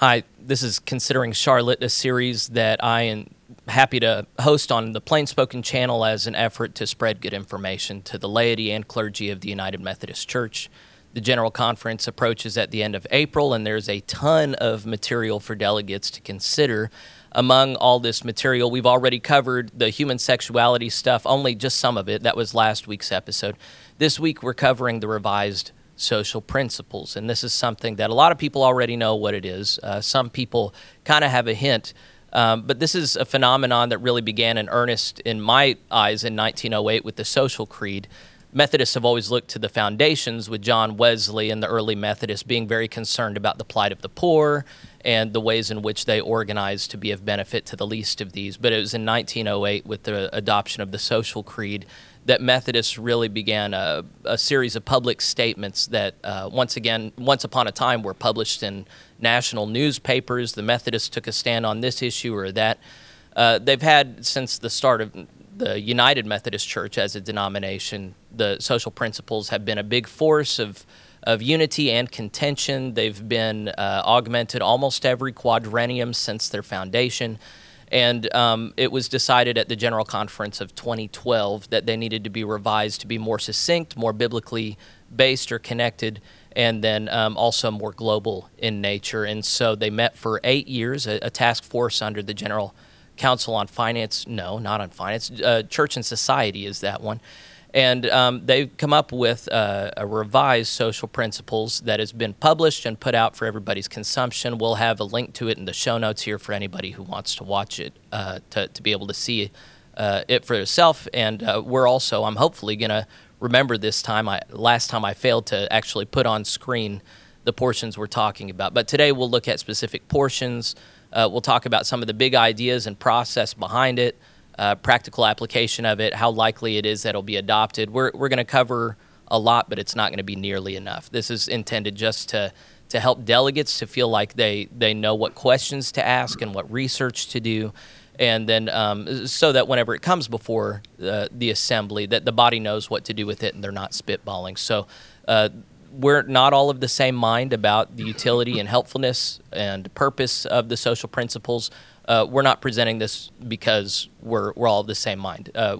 Hi, this is Considering Charlotte, a series that I am happy to host on the Plain Spoken channel as an effort to spread good information to the laity and clergy of the United Methodist Church. The General Conference approaches at the end of April, and there's a ton of material for delegates to consider. Among all this material, we've already covered the human sexuality stuff, only just some of it. That was last week's episode. This week, we're covering the revised social principles. And this is something that a lot of people already know what it is. Uh, some people kind of have a hint. Um, but this is a phenomenon that really began in earnest in my eyes in 1908 with the Social Creed. Methodists have always looked to the foundations, with John Wesley and the early Methodists being very concerned about the plight of the poor and the ways in which they organized to be of benefit to the least of these. But it was in 1908 with the adoption of the Social Creed that Methodists really began a, a series of public statements that, uh, once again, once upon a time, were published in national newspapers. The Methodists took a stand on this issue or that. Uh, they've had since the start of the United Methodist Church as a denomination. The social principles have been a big force of of unity and contention. They've been uh, augmented almost every quadrennium since their foundation. And um, it was decided at the General Conference of 2012 that they needed to be revised to be more succinct, more biblically based or connected, and then um, also more global in nature. And so they met for eight years, a, a task force under the General Council on Finance. No, not on finance. Uh, Church and Society is that one and um, they've come up with uh, a revised social principles that has been published and put out for everybody's consumption. We'll have a link to it in the show notes here for anybody who wants to watch it uh, to, to be able to see uh, it for yourself. And uh, we're also, I'm hopefully going to remember this time. I, last time I failed to actually put on screen the portions we're talking about. But today we'll look at specific portions. Uh, we'll talk about some of the big ideas and process behind it uh, practical application of it, how likely it is that it'll be adopted. We're, we're going to cover a lot, but it's not going to be nearly enough. This is intended just to, to help delegates to feel like they, they know what questions to ask and what research to do. And then, um, so that whenever it comes before uh, the assembly, that the body knows what to do with it and they're not spitballing. So, uh, we're not all of the same mind about the utility and helpfulness and purpose of the social principles uh, we're not presenting this because we're, we're all of the same mind. Uh,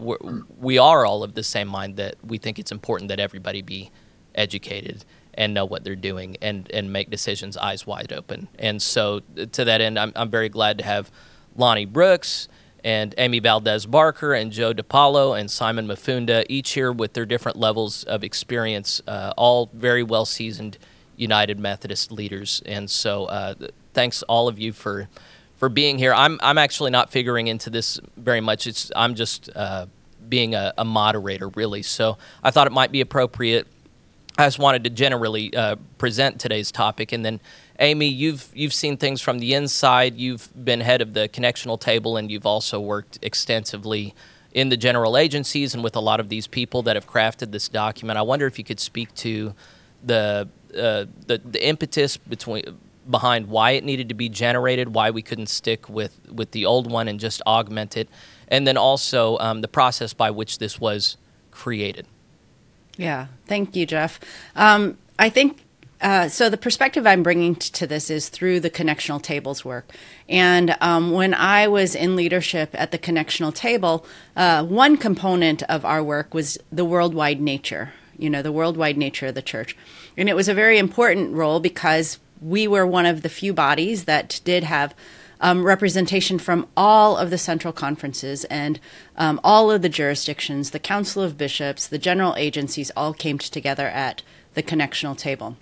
we are all of the same mind that we think it's important that everybody be educated and know what they're doing and, and make decisions eyes wide open. And so, to that end, I'm, I'm very glad to have Lonnie Brooks and Amy Valdez Barker and Joe DiPaolo and Simon Mafunda, each here with their different levels of experience, uh, all very well seasoned United Methodist leaders. And so, uh, thanks all of you for for being here. I'm I'm actually not figuring into this very much. It's I'm just uh, being a, a, moderator really. So I thought it might be appropriate. I just wanted to generally uh, present today's topic, and then Amy, you've you've seen things from the inside. You've been head of the connectional table, and you've also worked extensively in the general agencies and with a lot of these people that have crafted this document. I wonder if you could speak to the uh, the, the impetus between behind why it needed to be generated, why we couldn't stick with, with the old one and just augment it, and then also um, the process by which this was created. Yeah, thank you, Jeff. Um, I think uh, so. The perspective I'm bringing t- to this is through the connectional tables work. And um, when I was in leadership at the connectional table, uh, one component of our work was the worldwide nature. You know, the worldwide nature of the church, and it was a very important role because we were one of the few bodies that did have um, representation from all of the central conferences and um, all of the jurisdictions. The Council of Bishops, the general agencies all came together at the connectional table.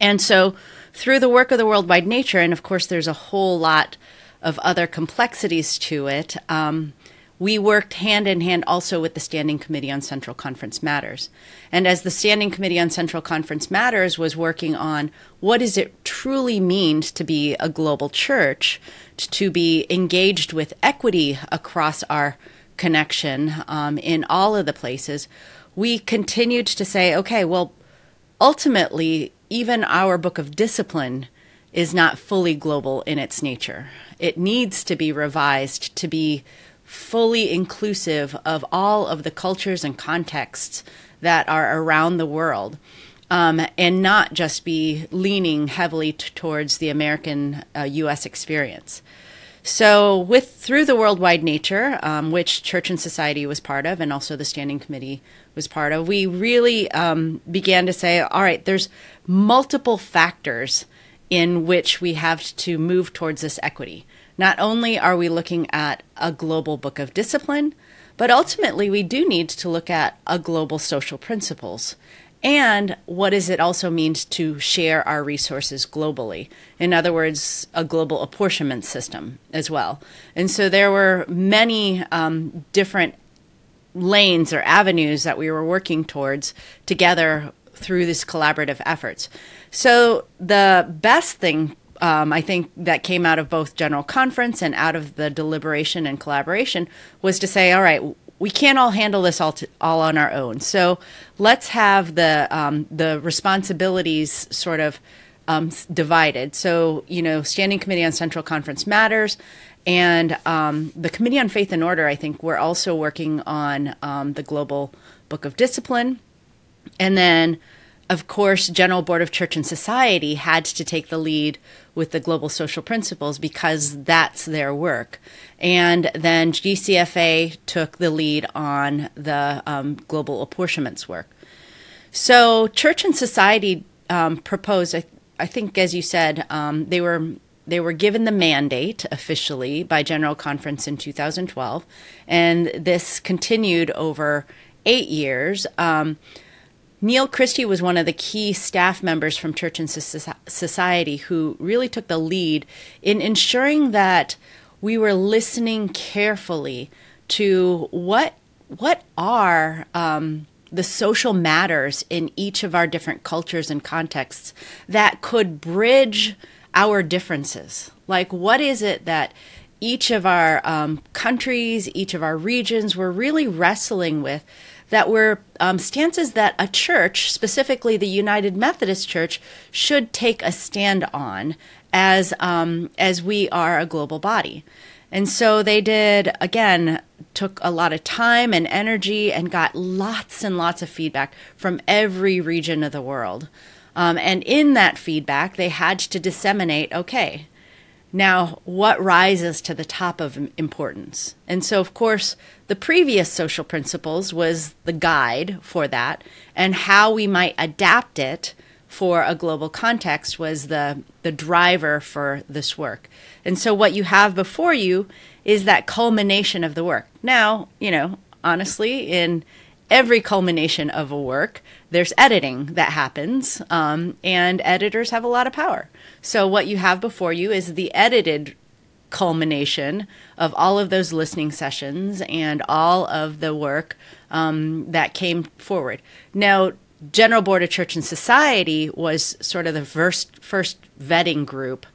And so, through the work of the World Worldwide Nature, and of course, there's a whole lot of other complexities to it. Um, we worked hand in hand also with the Standing Committee on Central Conference Matters. And as the Standing Committee on Central Conference Matters was working on what does it truly mean to be a global church, to be engaged with equity across our connection um, in all of the places, we continued to say, okay, well, ultimately, even our book of discipline is not fully global in its nature. It needs to be revised to be fully inclusive of all of the cultures and contexts that are around the world. um, and not just be leaning heavily t- towards the American uh, U.S. experience. So, with through the worldwide nature, um, which Church and Society was part of, and also the Standing Committee was part of, we really um, began to say, all right, there's multiple factors in which we have to move towards this equity. Not only are we looking at a global book of discipline, but ultimately we do need to look at a global social principles and what does it also mean to share our resources globally? In other words, a global apportionment system as well. And so there were many um, different lanes or avenues that we were working towards together through this collaborative efforts. So the best thing um, I think that came out of both general conference and out of the deliberation and collaboration was to say, all right, we can't all handle this all to, all on our own. So let's have the um, the responsibilities sort of um, divided. So you know, Standing Committee on Central Conference Matters. And um, the Committee on Faith and Order, I think, we're also working on um, the Global Book of Discipline. And then of course, General Board of Church and Society had to take the lead with the global social principles because that's their work. And then GCFA took the lead on the um, global apportionments work. So, Church and Society um, proposed, I, I, think, as you said, um, they were they were given the mandate officially by General Conference in 2012, and this continued over eight years. Um, Neal Christie was one of the key staff members from Church and Society who really took the lead in ensuring that we were listening carefully to what what are um, the social matters in each of our different cultures and contexts that could bridge our differences. Like, what is it that each of our um, countries, each of our regions, we're really wrestling with that were um, stances that a church, specifically the United Methodist Church, should take a stand on as um, as we are a global body. And so they did again took a lot of time and energy and got lots and lots of feedback from every region of the world. Um, and in that feedback, they had to disseminate okay, now, what rises to the top of importance? And so, of course, the previous social principles was the guide for that, and how we might adapt it for a global context was the, the driver for this work. And so, what you have before you is that culmination of the work. Now, you know, honestly, in every culmination of a work, there's editing that happens, um, and editors have a lot of power. So, what you have before you is the edited culmination of all of those listening sessions and all of the work um, that came forward. Now, General Board of Church and Society was sort of the first first vetting group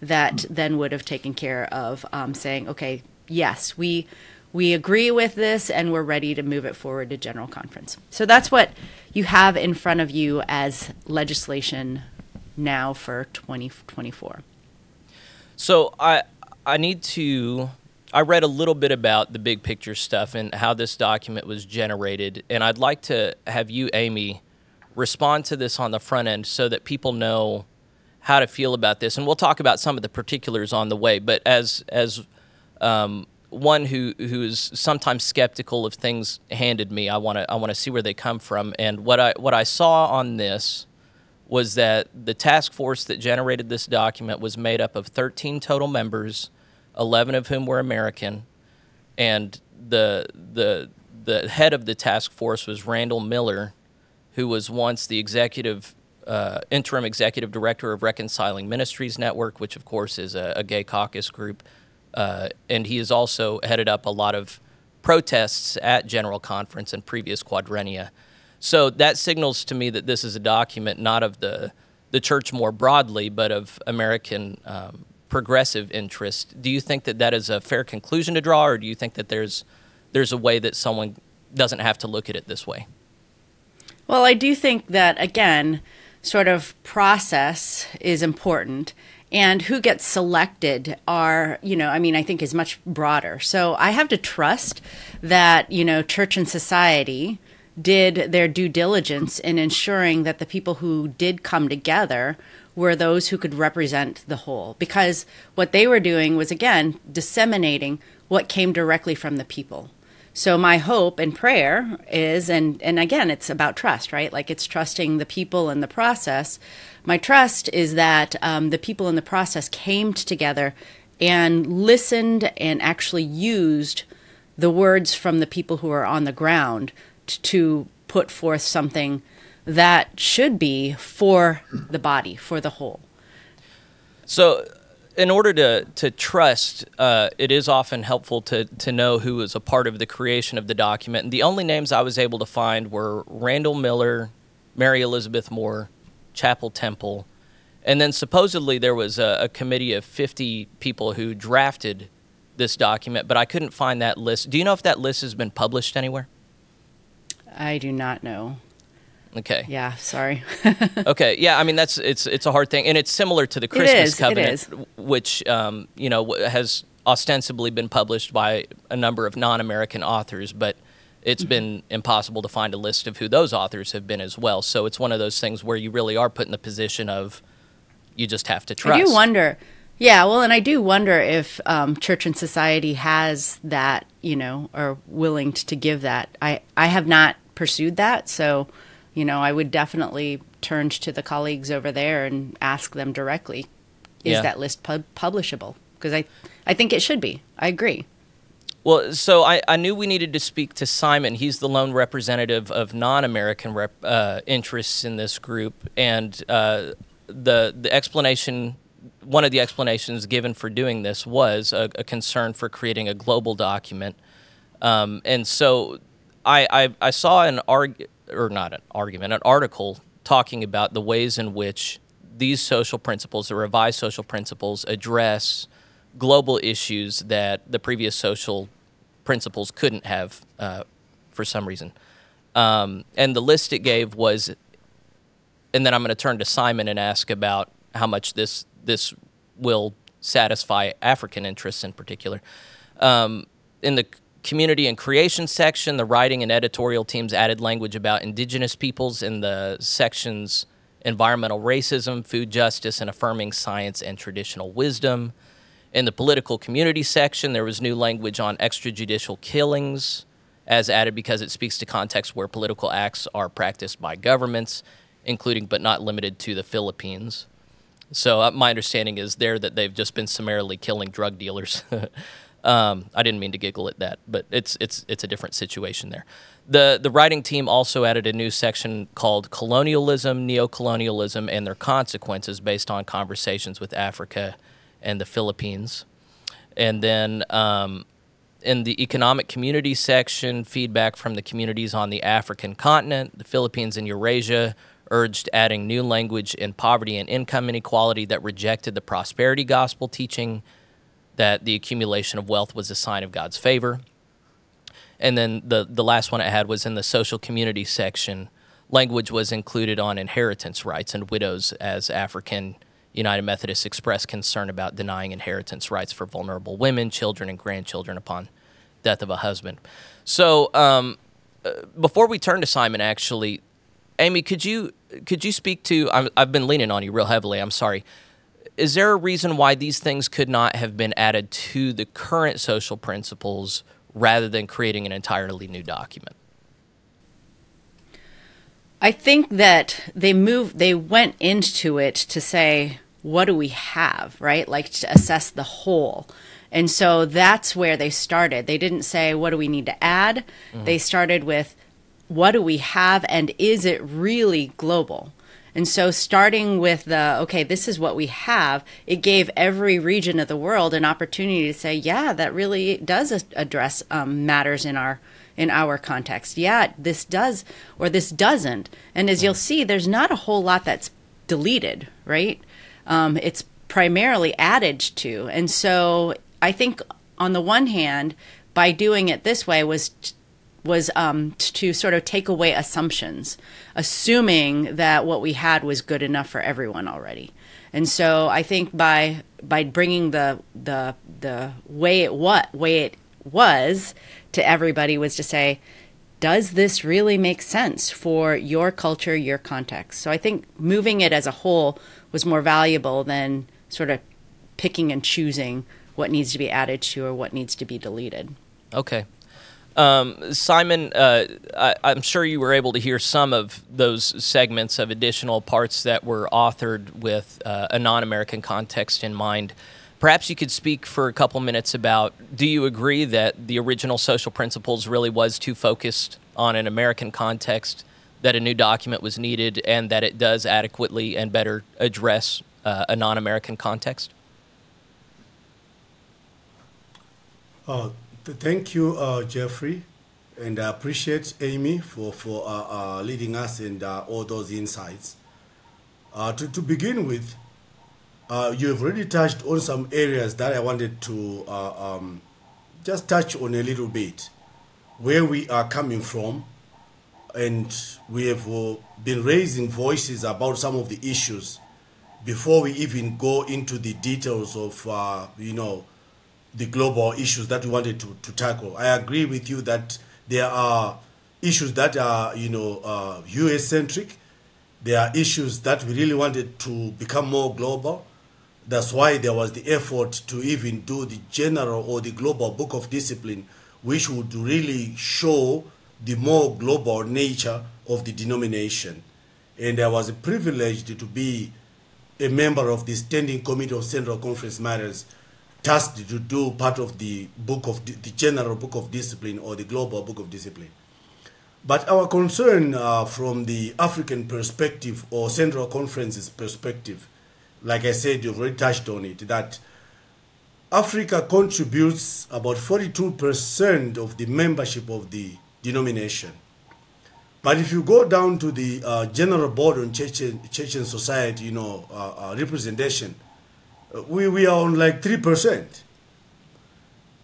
that then would have taken care of um, saying, okay, yes, we we agree with this and we're ready to move it forward to general conference. So that's what you have in front of you as legislation now for 2024. So I I need to I read a little bit about the big picture stuff and how this document was generated and I'd like to have you Amy respond to this on the front end so that people know how to feel about this and we'll talk about some of the particulars on the way but as as um, one who who is sometimes skeptical of things handed me. I want to I want to see where they come from. And what I what I saw on this was that the task force that generated this document was made up of 13 total members, 11 of whom were American, and the the the head of the task force was Randall Miller, who was once the executive uh, interim executive director of Reconciling Ministries Network, which of course is a, a gay caucus group uh, and he has also headed up a lot of protests at General Conference and previous quadrennia. So that signals to me that this is a document not of the the church more broadly, but of American um, progressive interest. Do you think that that is a fair conclusion to draw, or do you think that there's there's a way that someone doesn't have to look at it this way? Well, I do think that again, sort of process is important and who gets selected are you know i mean i think is much broader so i have to trust that you know church and society did their due diligence in ensuring that the people who did come together were those who could represent the whole. Because what they were doing was, again, disseminating what came directly from the people. So my hope and prayer is, and and again, it's about trust, right? Like it's trusting the people and the process. My trust is that um, the people in the process came together and listened and actually used the words from the people who are on the ground t- to put forth something that should be for the body, for the whole. So, in order to to trust, uh, it is often helpful to to know who was a part of the creation of the document. And the only names I was able to find were Randall Miller, Mary Elizabeth Moore, Chappell Temple, and then supposedly there was a, a committee of fifty people who drafted this document. But I couldn't find that list. Do you know if that list has been published anywhere? I do not know. Okay. Yeah, sorry. okay. Yeah. I mean, that's it's it's a hard thing, and it's similar to the Christmas is, covenant, which um, you know has ostensibly been published by a number of non-American authors, but it's been impossible to find a list of who those authors have been as well. So it's one of those things where you really are put in the position of you just have to trust. I do wonder. Yeah, well, and I do wonder if um, church and society has that, you know, or willing to give that. I I have not pursued that, so you know, I would definitely turn to the colleagues over there and ask them directly, is Yeah. that list pub- publishable? Because I I think it should be. I agree. Well, so I, I knew we needed to speak to Simon. He's the lone representative of non-American rep, uh, interests in this group, and uh, the the explanation, one of the explanations given for doing this was a, a concern for creating a global document, um, and so I, I I saw an arg or not an argument, an article talking about the ways in which these social principles, the revised social principles, address global issues that the previous social principles couldn't have uh, for some reason. Um, and the list it gave was, and then I'm going to turn to Simon and ask about how much this this will satisfy African interests in particular. Um, in the community and creation section, the writing and editorial teams added language about indigenous peoples in the sections environmental racism, food justice, and affirming science and traditional wisdom. In the political community section, there was new language on extrajudicial killings, as added because it speaks to contexts where political acts are practiced by governments, including but not limited to the Philippines. So uh, my understanding is there that they've just been summarily killing drug dealers. um, I didn't mean to giggle at that, but it's it's it's a different situation there. The the writing team also added a new section called colonialism, neocolonialism, and their consequences, based on conversations with Africa and the Philippines. And then um, in the economic community section, feedback from the communities on the African continent, the Philippines, and Eurasia urged adding new language in poverty and income inequality that rejected the prosperity gospel teaching that the accumulation of wealth was a sign of God's favor. And then the, the last one I had was in the social community section. Language was included on inheritance rights and widows as African United Methodists expressed concern about denying inheritance rights for vulnerable women, children, and grandchildren upon death of a husband. So, um, uh, before we turn to Simon, actually, Amy, could you could you speak to? I've, I've been leaning on you real heavily. I'm sorry. Is there a reason why these things could not have been added to the current social principles rather than creating an entirely new document? I think that they moved, they went into it to say, what do we have, right? Like to assess the whole. And so that's where they started. They didn't say, what do we need to add? They started with, what do we have and is it really global? And so, starting with the, okay, this is what we have, it gave every region of the world an opportunity to say, yeah, that really does address um, matters in our in our context. Yeah, this does or this doesn't. And as you'll see, there's not a whole lot that's deleted, right? Um, it's primarily added to. And so, I think on the one hand, by doing it this way was was um, to sort of take away assumptions, assuming that what we had was good enough for everyone already. And so I think by by bringing the the the way it what way it was to everybody was to say, does this really make sense for your culture, your context? So I think moving it as a whole was more valuable than sort of picking and choosing what needs to be added to or what needs to be deleted. Okay. Um, Simon, uh, I, am sure you were able to hear some of those segments of additional parts that were authored with uh, a non American context in mind. Perhaps you could speak for a couple minutes about do you agree that the original social principles really was too focused on an American context, that a new document was needed, and that it does adequately and better address uh, a non American context? Uh, th- thank you, uh, Jeffrey, and I appreciate Amy for, for uh, uh leading us and uh, all those insights. To, to begin with, you have already touched on some areas that I wanted to um, just touch on a little bit, where we are coming from, and we have been raising voices about some of the issues before we even go into the details of, you know, the global issues that we wanted to, to tackle. I agree with you that there are issues that are, you know, uh, US centric. There are issues that we really wanted to become more global. That's why there was the effort to even do the general or the global book of discipline, which would really show the more global nature of the denomination. And I was privileged to be a member of the Standing Committee of Central Conference Matters tasked to do part of the book of the, general book of discipline or the global book of discipline. But our concern uh, from the African perspective or Central Conference's perspective, like I said, you've already touched on it, that Africa contributes about 42% of the membership of the denomination. But if you go down to the uh, General Board on Church and, Church and Society, you know, uh, uh representation, we, we are on like 3%.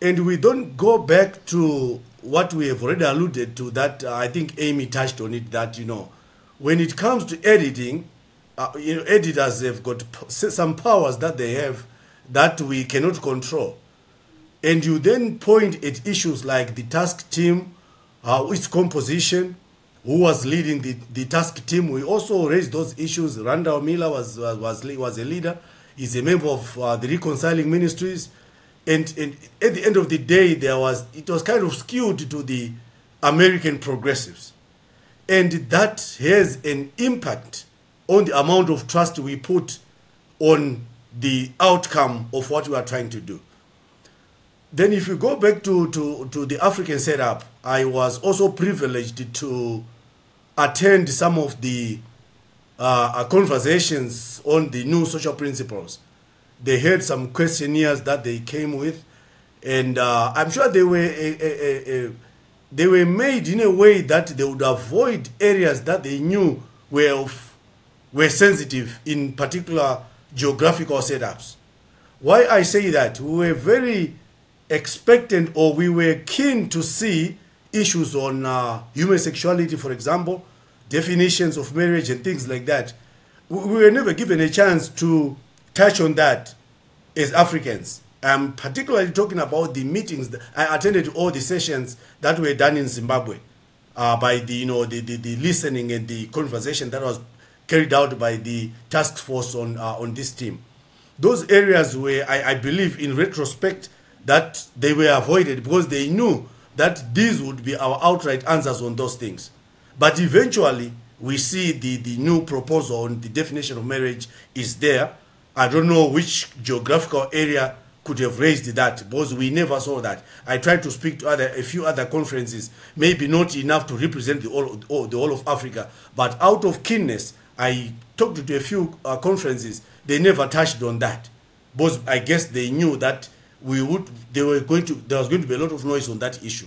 And we don't go back to what we have already alluded to that uh, I think Amy touched on it that, you know, when it comes to editing, uh, you know, editors have got some powers that they have that we cannot control. And you then point at issues like the task team, uh, its composition, who was leading the, the task team. We also raised those issues. Randall Miller was, was, was, was a leader. He's a member of uh, the Reconciling Ministries. And, and at the end of the day, there was it was kind of skewed to the American progressives. And that has an impact on the amount of trust we put on the outcome of what we are trying to do. Then, if you go back to, to, to the African setup, I was also privileged to attend some of the uh, conversations on the new social principles. They had some questionnaires that they came with, and uh, I'm sure they were a, a, a, they were made in a way that they would avoid areas that they knew were of, were sensitive in particular geographical setups. Why I say that we were very expectant or we were keen to see issues on uh, human sexuality, for example, definitions of marriage and things like that. We were never given a chance to touch on that as Africans. I'm particularly talking about the meetings. I attended all the sessions that were done in Zimbabwe uh, by the, you know, the, the, the, listening and the conversation that was carried out by the task force on, uh, on this team. Those areas where I, I believe in retrospect that they were avoided because they knew that these would be our outright answers on those things. But eventually, we see the, the new proposal on the definition of marriage is there. I don't know which geographical area could have raised that because we never saw that. I tried to speak to other a few other conferences, maybe not enough to represent the whole, the whole of Africa, but out of keenness, I talked to a few uh, conferences. They never touched on that because I guess they knew that we would they were going to there was going to be a lot of noise on that issue.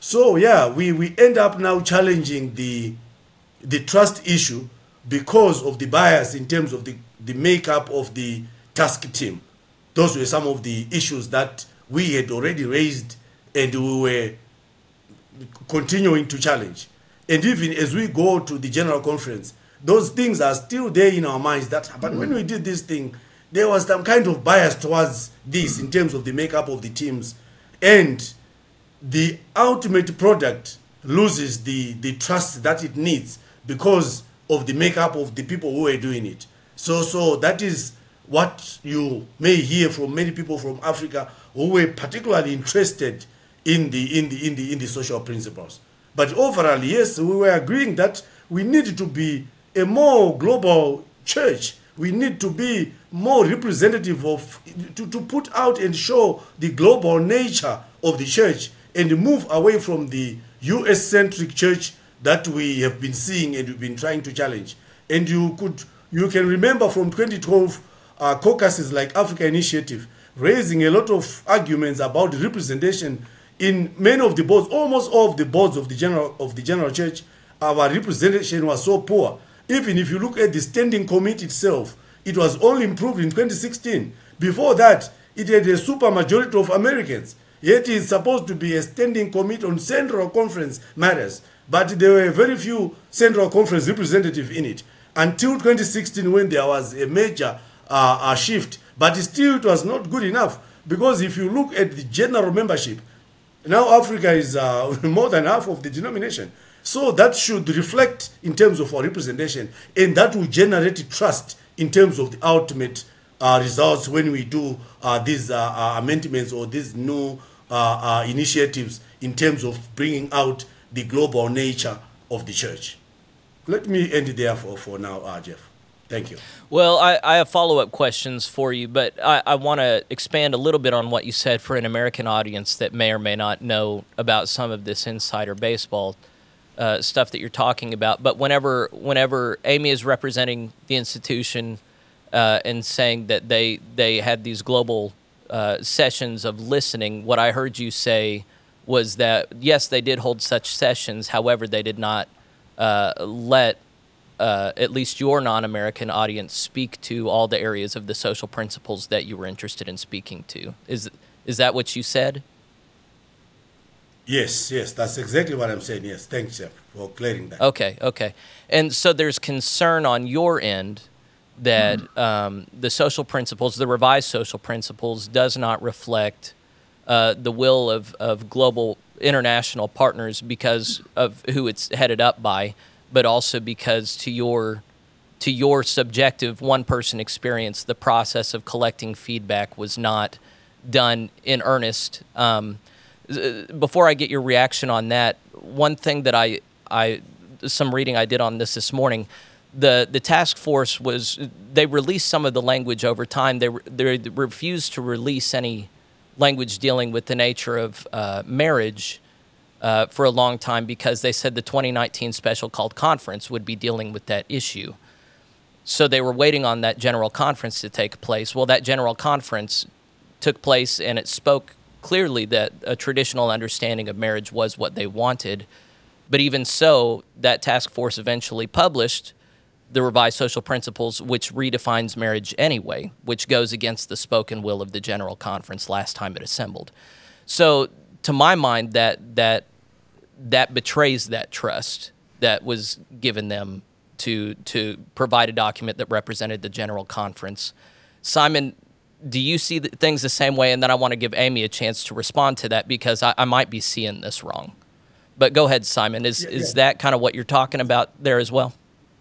So yeah, we, we end up now challenging the the trust issue because of the bias in terms of the, the makeup of the task team. Those were some of the issues that we had already raised and we were continuing to challenge. And even as we go to the general conference, those things are still there in our minds that but when we did this thing, there was some kind of bias towards this in terms of the makeup of the teams. And the ultimate product loses the, the trust that it needs because of the makeup of the people who are doing it. So, so that is what you may hear from many people from Africa who were particularly interested in the, in the, in the, in the social principles. But overall, yes, we were agreeing that we need to be a more global church. We need to be more representative of, to, to put out and show the global nature of the church and move away from the US centric church that we have been seeing and we've been trying to challenge. And you could, you can remember from 2012, uh, caucuses like Africa Initiative raising a lot of arguments about representation in many of the boards, almost all of the boards of the general of the general church, our representation was so poor. Even if you look at the standing committee itself, it was only improved in 2016. Before that, it had a super majority of Americans. Yet it's supposed to be a standing committee on central conference matters. But there were very few central conference representatives in it until 2016 when there was a major uh, uh, shift. But still, it was not good enough because if you look at the general membership, now Africa is uh, more than half of the denomination. So that should reflect in terms of our representation, and that will generate trust in terms of the ultimate uh, results when we do uh, these uh, uh amendments or these new uh, uh, initiatives in terms of bringing out the global nature of the church. Let me end there for, for now, Jeff. Thank you. Well, I, I have follow up questions for you, but I, I want to expand a little bit on what you said for an American audience that may or may not know about some of this insider baseball uh, stuff that you're talking about. But whenever whenever Amy is representing the institution uh, and saying that they they had these global uh, sessions of listening, what I heard you say was that yes, they did hold such sessions. However, they did not uh, let uh, at least your non-American audience speak to all the areas of the social principles that you were interested in speaking to. Is is that what you said? Yes, yes, that's exactly what I'm saying. Yes, thanks, Jeff, for clearing that. Okay, okay. And so there's concern on your end that mm um, the social principles, the revised social principles, does not reflect uh, the will of, of global international partners because of who it's headed up by but also because to your to your subjective one person experience, the process of collecting feedback was not done in earnest. Um, before I get your reaction on that, one thing that I I some reading I did on this this morning. The, the task force was they released some of the language over time. They, they refused to release any language dealing with the nature of uh, marriage uh, for a long time because they said the 2019 special called conference would be dealing with that issue. So they were waiting on that general conference to take place. Well, that general conference took place and it spoke clearly that a traditional understanding of marriage was what they wanted. But even so, that task force eventually published the revised social principles, which redefines marriage anyway, which goes against the spoken will of the general conference last time it assembled. So, to my mind, that that that betrays that trust that was given them to to provide a document that represented the general conference. Simon, do you see things the same way? And then I want to give Amy a chance to respond to that because I, I might be seeing this wrong. But go ahead, Simon. Is yeah, yeah. is that kind of what you're talking about there as well?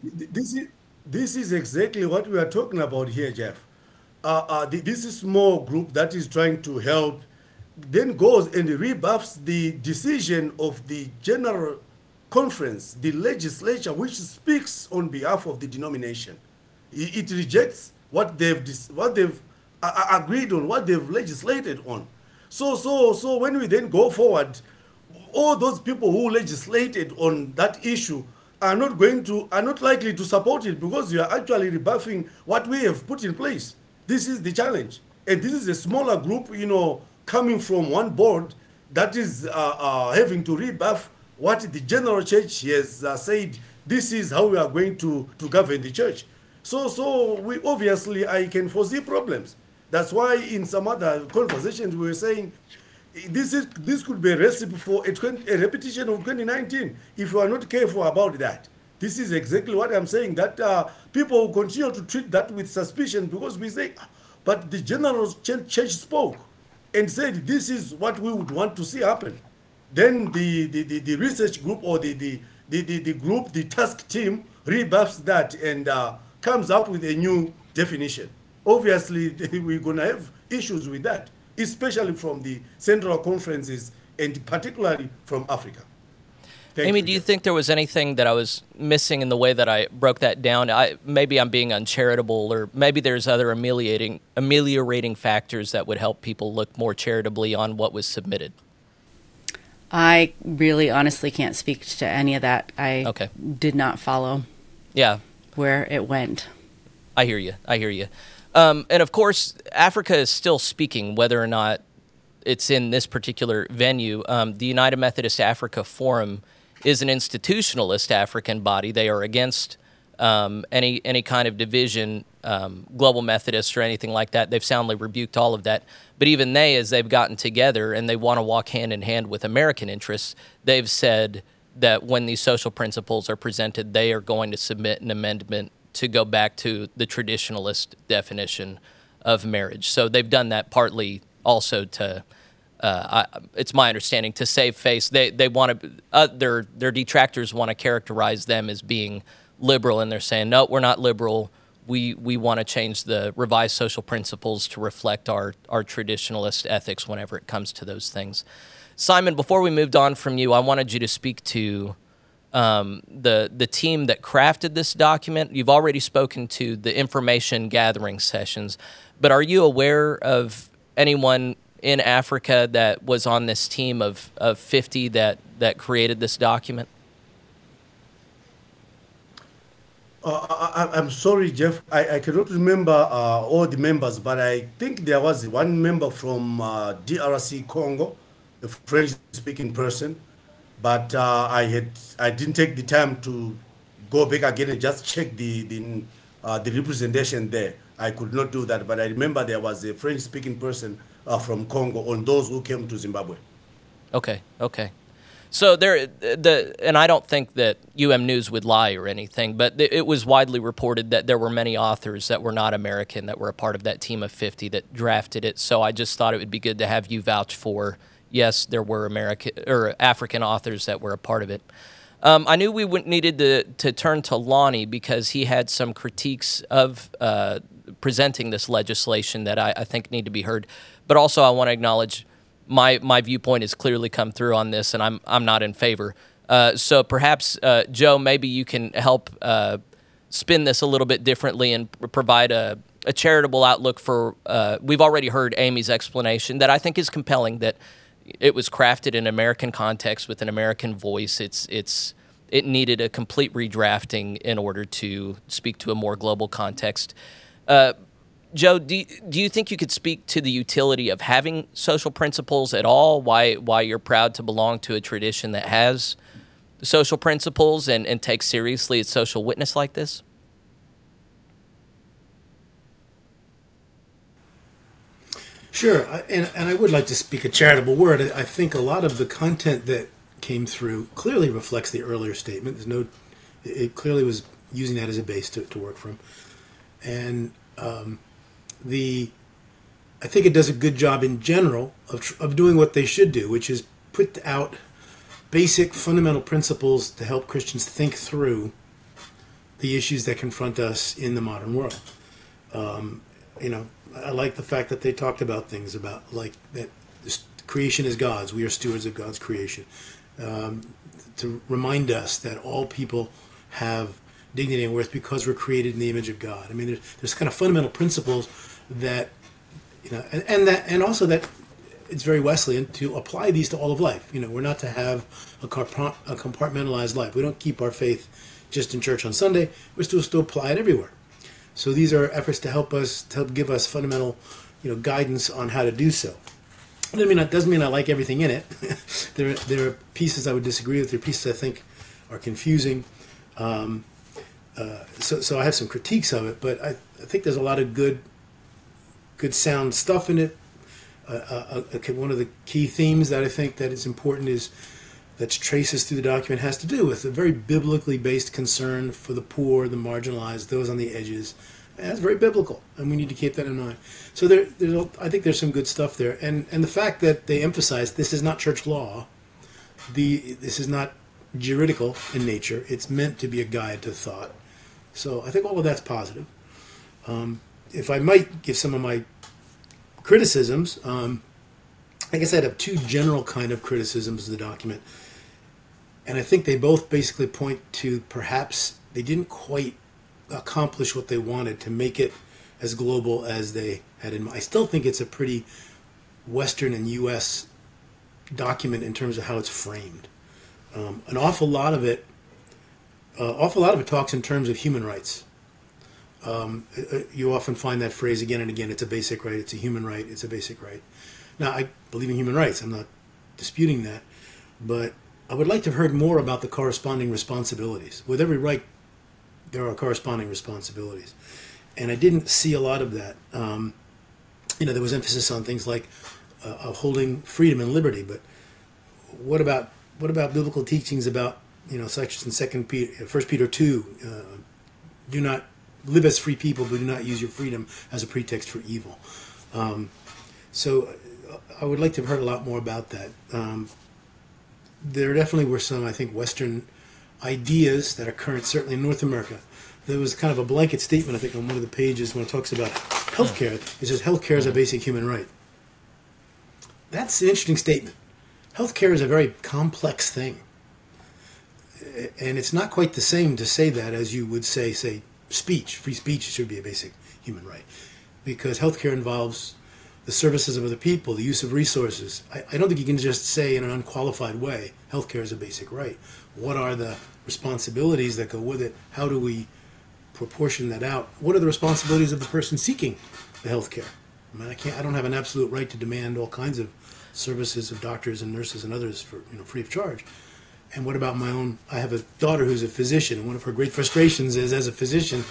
This is this is exactly what we are talking about here, Jeff. Uh, uh, this is small group that is trying to help then goes and rebuffs the decision of the general conference, the legislature, which speaks on behalf of the denomination. It, it rejects what they've what they've uh, agreed on, what they've legislated on. So, so, so when we then go forward, all those people who legislated on that issue are not going to are not likely to support it because you are actually rebuffing what we have put in place. This is the challenge, and this is a smaller group, you know, coming from one board that is uh, uh, having to rebuff what the general church has uh, said this is how we are going to, to govern the church. So, so we obviously I can foresee problems. That's why in some other conversations we were saying this is this could be a recipe for a, 20, a repetition of 2019 if we are not careful about that. This is exactly what I'm saying. That uh, people will continue to treat that with suspicion because we say, but the general church spoke and said, This is what we would want to see happen. then the, the, the, the research group or the, the, the, the, the group, the task team rebuffs that and uh, comes up with a new definition. Obviously, we're going to have issues with that, especially from the central conferences and particularly from Africa. Thank Amy, you, do you think there was anything that I was missing in the way that I broke that down? I, maybe I'm being uncharitable, or maybe there's other ameliorating ameliorating factors that would help people look more charitably on what was submitted. I really honestly can't speak to any of that. I okay. did not follow. Yeah. Where it went. I hear you. I hear you. Um, and of course, Africa is still speaking, whether or not it's in this particular venue. Um, the United Methodist Africa Forum is an institutionalist African body. They are against um, any any kind of division, um, global Methodists or anything like that. They've soundly rebuked all of that. But even they, as they've gotten together and they want to walk hand in hand with American interests, they've said that when these social principles are presented, they are going to submit an amendment to go back to the traditionalist definition of marriage. So they've done that partly also to uh, I, it's my understanding to save face. They they want to uh, their their detractors want to characterize them as being liberal, and they're saying no, we're not liberal. We we want to change the revised social principles to reflect our our traditionalist ethics whenever it comes to those things. Simon, before we moved on from you, I wanted you to speak to um, the the team that crafted this document. You've already spoken to the information gathering sessions, but are you aware of anyone in Africa that was on this team of, of 50 that, that created this document? Uh, I, am sorry, Jeff. I, I cannot remember uh, all the members, but I think there was one member from uh, DRC Congo, a French-speaking person. But uh, I had I didn't take the time to go back again and just check the the, uh, the representation there. I could not do that, but I remember there was a French-speaking person uh, from Congo on those who came to Zimbabwe. Okay, okay. So there, the and I don't think that UM News would lie or anything, but it was widely reported that there were many authors that were not American that were a part of that team of 50 that drafted it. So I just thought it would be good to have you vouch for. Yes, there were American or African authors that were a part of it. Um, I knew we needed to, to turn to Lonnie because he had some critiques of uh, presenting this legislation that I, I think need to be heard. But also, I want to acknowledge my my viewpoint has clearly come through on this, and I'm I'm not in favor. Uh, so perhaps uh, Joe, maybe you can help uh, spin this a little bit differently and provide a, a charitable outlook for. Uh, we've already heard Amy's explanation that I think is compelling. That it was crafted in American context with an American voice. It's it's it needed a complete redrafting in order to speak to a more global context. Uh, Joe, do you, do you think you could speak to the utility of having social principles at all? Why why you're proud to belong to a tradition that has social principles and, and takes seriously its social witness like this? Sure, and, and I would like to speak a charitable word. I think a lot of the content that came through clearly reflects the earlier statement. There's no, it clearly was using that as a base to, to work from. And um, the I think it does a good job in general of, of doing what they should do, which is put out basic fundamental principles to help Christians think through the issues that confront us in the modern world. Um, you know, I like the fact that they talked about things about like that creation is God's. We are stewards of God's creation. Um, to remind us that all people have dignity and worth because we're created in the image of God. I mean, there's, there's kind of fundamental principles that, you know, and, and that, and also that it's very Wesleyan to apply these to all of life. You know, we're not to have a, compartmentalized life. We don't keep our faith just in church on Sunday. We're supposed to apply it everywhere. So these are efforts to help us, to help give us fundamental, you know, guidance on how to do so. I mean, that doesn't mean I like everything in it. there, there are pieces I would disagree with. There are pieces I think are confusing. Um, uh, so, so I have some critiques of it, but I, I think there's a lot of good, good sound stuff in it. Uh, uh, uh one of the key themes that I think that is important is that traces through the document has to do with a very biblically based concern for the poor, the marginalized, those on the edges. And that's very biblical, and we need to keep that in mind. So there, there's, I think there's some good stuff there, and and the fact that they emphasize this is not church law, the this is not juridical in nature. It's meant to be a guide to thought. So I think all of that's positive. Um, if I might give some of my criticisms, um, I guess I'd have two general kind of criticisms of the document, and I think they both basically point to perhaps they didn't quite accomplish what they wanted to make it as global as they had in mind. I still think it's a pretty Western and U.S. document in terms of how it's framed. Um, an awful lot of it, uh, awful lot of it talks in terms of human rights. Um, uh, uh, you often find that phrase again and again. It's a basic right. It's a human right. It's a basic right. Now, I believe in human rights. I'm not disputing that, but I would like to have heard more about the corresponding responsibilities. With every right, there are corresponding responsibilities, and I didn't see a lot of that. Um, you know, there was emphasis on things like uh, holding freedom and liberty, but what about what about biblical teachings about you know, such as in Second Peter, First Peter two, uh, do not live as free people, but do not use your freedom as a pretext for evil. Um, so uh, I would like to have heard a lot more about that. Um, there definitely were some, I think, Western ideas that are current, certainly in North America. There was kind of a blanket statement, I think, on one of the pages when it talks about healthcare. It says healthcare is a basic human right. That's an interesting statement. Healthcare is a very complex thing. And it's not quite the same to say that as you would say, say, speech. Free speech should be a basic human right. Because healthcare involves the services of other people, the use of resources. I, I don't think you can just say in an unqualified way, healthcare is a basic right. What are the responsibilities that go with it? How do we proportion that out? What are the responsibilities of the person seeking the healthcare? I mean, I can't. I don't have an absolute right to demand all kinds of services of doctors and nurses and others for you know free of charge. And what about my own? I have a daughter who's a physician, and one of her great frustrations is, as a physician,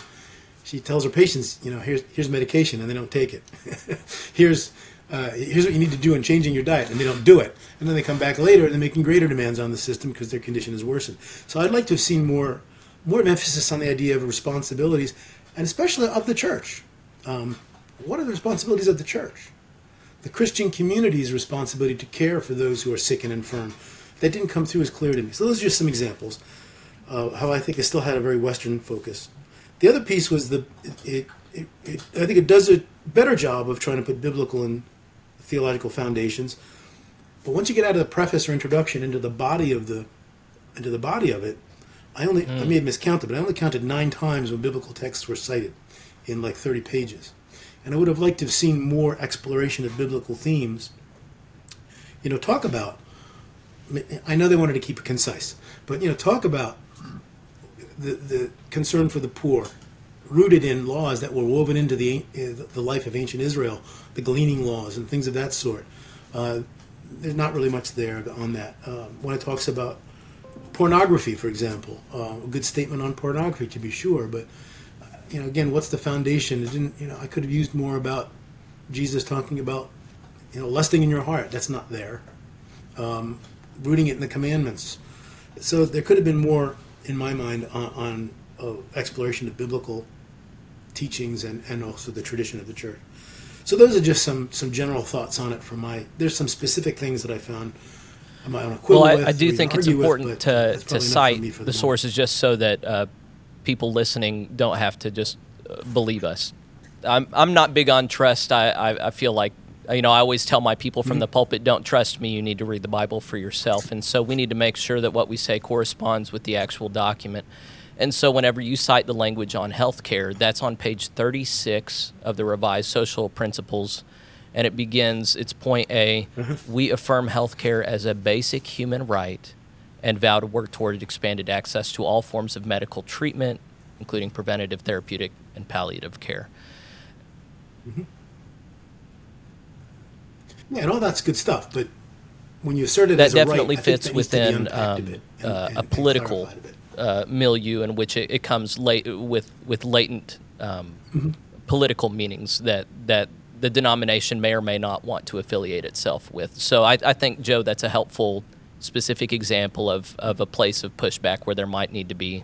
she tells her patients, you know, here's here's medication, and they don't take it. here's uh, here's what you need to do in changing your diet, and they don't do it. And then they come back later and they're making greater demands on the system because their condition is worsened. So I'd like to have seen more more emphasis on the idea of responsibilities, and especially of the church. Um, what are the responsibilities of the church? The Christian community's responsibility to care for those who are sick and infirm that didn't come through as clear to me. So those are just some examples of how I think it still had a very Western focus. The other piece was the it, it, it, I think it does a better job of trying to put biblical and theological foundations. But once you get out of the preface or introduction into the body of the into the body of it, I only mm. I may have miscounted, but I only counted nine times when biblical texts were cited in like 30 pages. And I would have liked to have seen more exploration of biblical themes. You know, talk about I know they wanted to keep it concise, but you know, talk about the the concern for the poor, rooted in laws that were woven into the the life of ancient Israel, the gleaning laws and things of that sort. Uh, there's not really much there on that. Uh, when it talks about pornography, for example, uh, a good statement on pornography to be sure, but you know, again, what's the foundation? It didn't, you know, I could have used more about Jesus talking about, you know, lusting in your heart. That's not there. Um, rooting it in the commandments. So there could have been more, in my mind, on, on uh, exploration of biblical teachings and, and also the tradition of the church. So those are just some some general thoughts on it from my. There's some specific things that I found. well, I, I do think it's important with, to to cite the, the sources just so that uh, people listening don't have to just uh, believe us. I'm I'm not big on trust. I, I, I feel like you know, I always tell my people from mm-hmm. the pulpit, don't trust me, you need to read the Bible for yourself. And so we need to make sure that what we say corresponds with the actual document. And so whenever you cite the language on healthcare, that's on page 36 of the revised social principles. And it begins, it's point A mm-hmm. we affirm healthcare as a basic human right and vow to work toward expanded access to all forms of medical treatment, including preventative, therapeutic, and palliative care. Mm-hmm. Yeah, and all that's good stuff, but when you assert it that as definitely right, fits within um, a, uh, and, a political uh, milieu in which it, it, comes late with with latent um, mm-hmm. political meanings that that the denomination may or may not want to affiliate itself with. So I, I think Joe, that's a helpful specific example of, of a place of pushback where there might need to be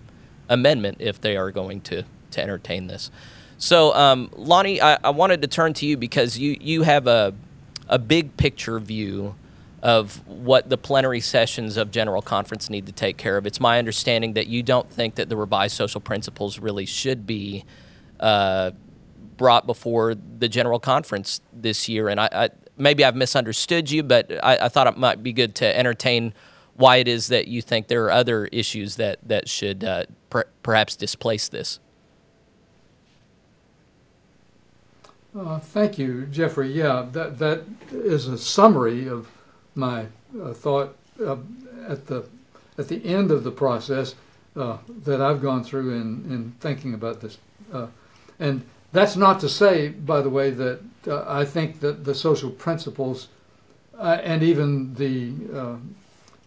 amendment if they are going to to entertain this. So um, Lonnie, I, I wanted to turn to you because you you have a a big picture view of what the plenary sessions of General Conference need to take care of. It's my understanding that you don't think that the revised social principles really should be uh, brought before the General Conference this year. And I, I maybe I've misunderstood you, but I, I, thought it might be good to entertain why it is that you think there are other issues that that should uh, per- perhaps displace this. Uh, thank you, Jeffrey. Yeah, that that is a summary of my uh, thought uh, at the at the end of the process uh, that I've gone through in in thinking about this, uh, and that's not to say, by the way, that uh, I think that the social principles and even the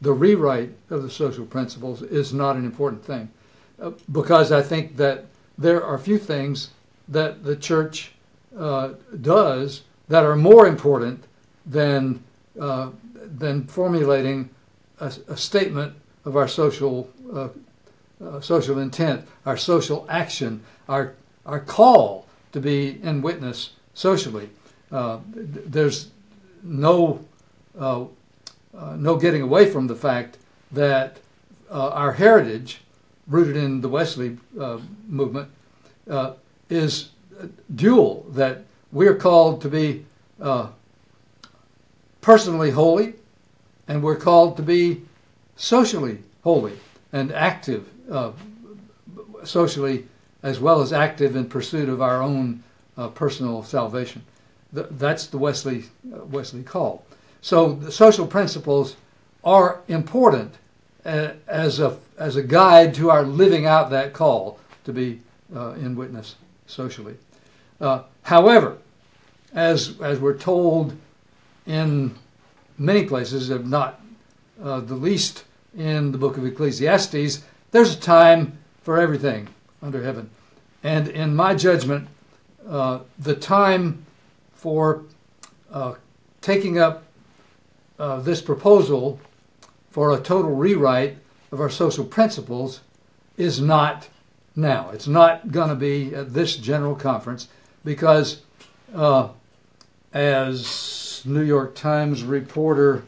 the rewrite of the social principles is not an important thing, because I think that there are few things that the church uh, does that are more important than uh, than formulating a, a, statement of our social uh, uh, social intent, our social action, our our call to be in witness socially. Uh, there's no no getting away from the fact that our heritage, rooted in the Wesley movement, is dual that we're called to be uh, personally holy and we're called to be socially holy and active uh, socially as well as active in pursuit of our own uh, personal salvation. Th- that's the Wesley uh, Wesley call. So the social principles are important uh, as a as a guide to our living out that call to be uh, in witness socially. Uh, however, as, as we're told in many places, if not uh, the least in the book of Ecclesiastes, there's a time for everything under heaven. And in my judgment, uh, the time for uh, taking up uh, this proposal for a total rewrite of our social principles is not now. It's not going to be at this general conference because uh, as New York Times reporter,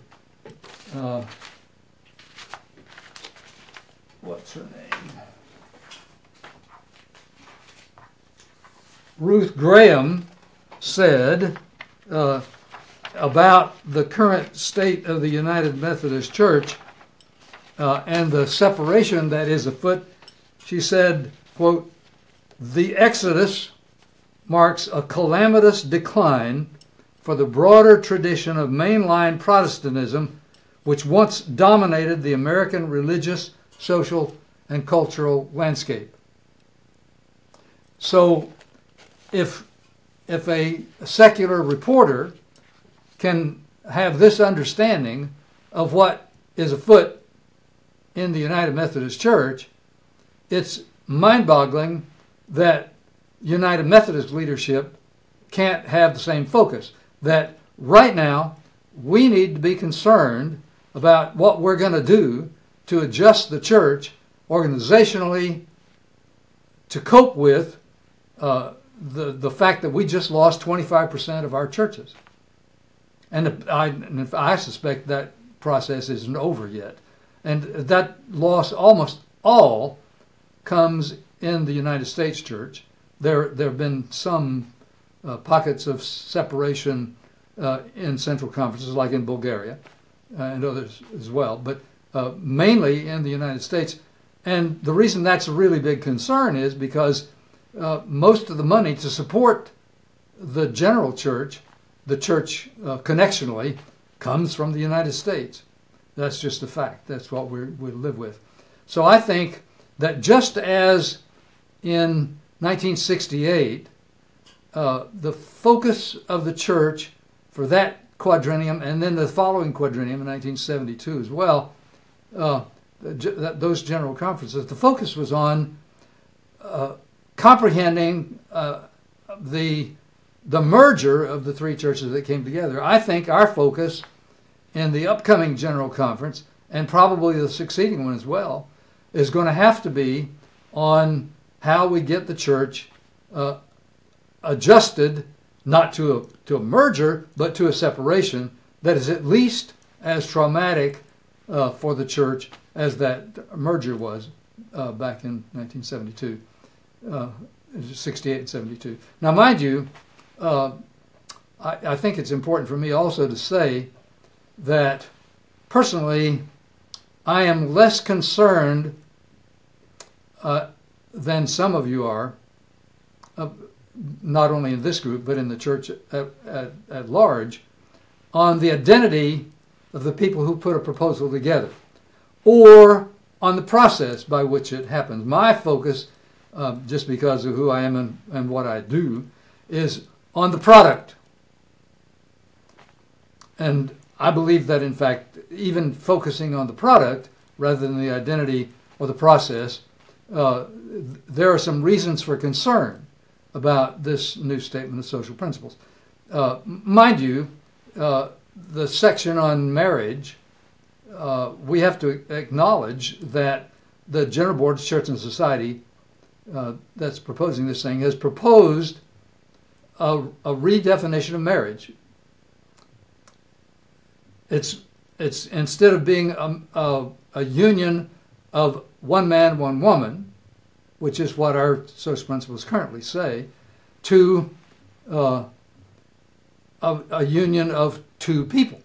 uh, what's her name? Ruth Graham said uh, about the current state of the United Methodist Church uh, and the separation that is afoot. She said, quote, the exodus marks a calamitous decline for the broader tradition of mainline Protestantism, which once dominated the American religious, social, and cultural landscape. So, if, if a secular reporter can have this understanding of what is afoot in the United Methodist Church, it's mind boggling that United Methodist leadership can't have the same focus. That right now, we need to be concerned about what we're going to do to adjust the church organizationally to cope with uh, the, the fact that we just lost 25% of our churches. And I, and I suspect that process isn't over yet. And that loss almost all comes in the United States church there there have been some uh, pockets of separation uh, in central conferences, like in Bulgaria uh, and others as well, but uh, mainly in the United States. And the reason that's a really big concern is because uh, most of the money to support the general church, the church uh, connectionally, comes from the United States. That's just a fact. That's what we we live with. So I think that just as in 1968, uh, the focus of the church for that quadrennium and then the following quadrennium in 1972 as well, uh, those general conferences, the focus was on uh, comprehending uh, the the merger of the three churches that came together. I think our focus in the upcoming general conference and probably the succeeding one as well is going to have to be on how we get the church uh, adjusted not to a, to a merger, but to a separation that is at least as traumatic uh, for the church as that merger was uh, back in 1972, uh, 68 and 72. Now, mind you, uh, I, I think it's important for me also to say that personally, I am less concerned uh, than some of you are, uh, not only in this group, but in the church at, at, at, large, on the identity of the people who put a proposal together or on the process by which it happens. My focus, uh, just because of who I am and, and what I do, is on the product. And I believe that, in fact, even focusing on the product rather than the identity or the process, uh, there are some reasons for concern about this new statement of social principles. Uh, mind you, uh, the section on marriage, uh, we have to acknowledge that the General Board of Church and Society uh, that's proposing this thing has proposed a, a redefinition of marriage. It's it's instead of being a, a, a, union of one man, one woman, which is what our social principles currently say, to uh, a, a union of two people.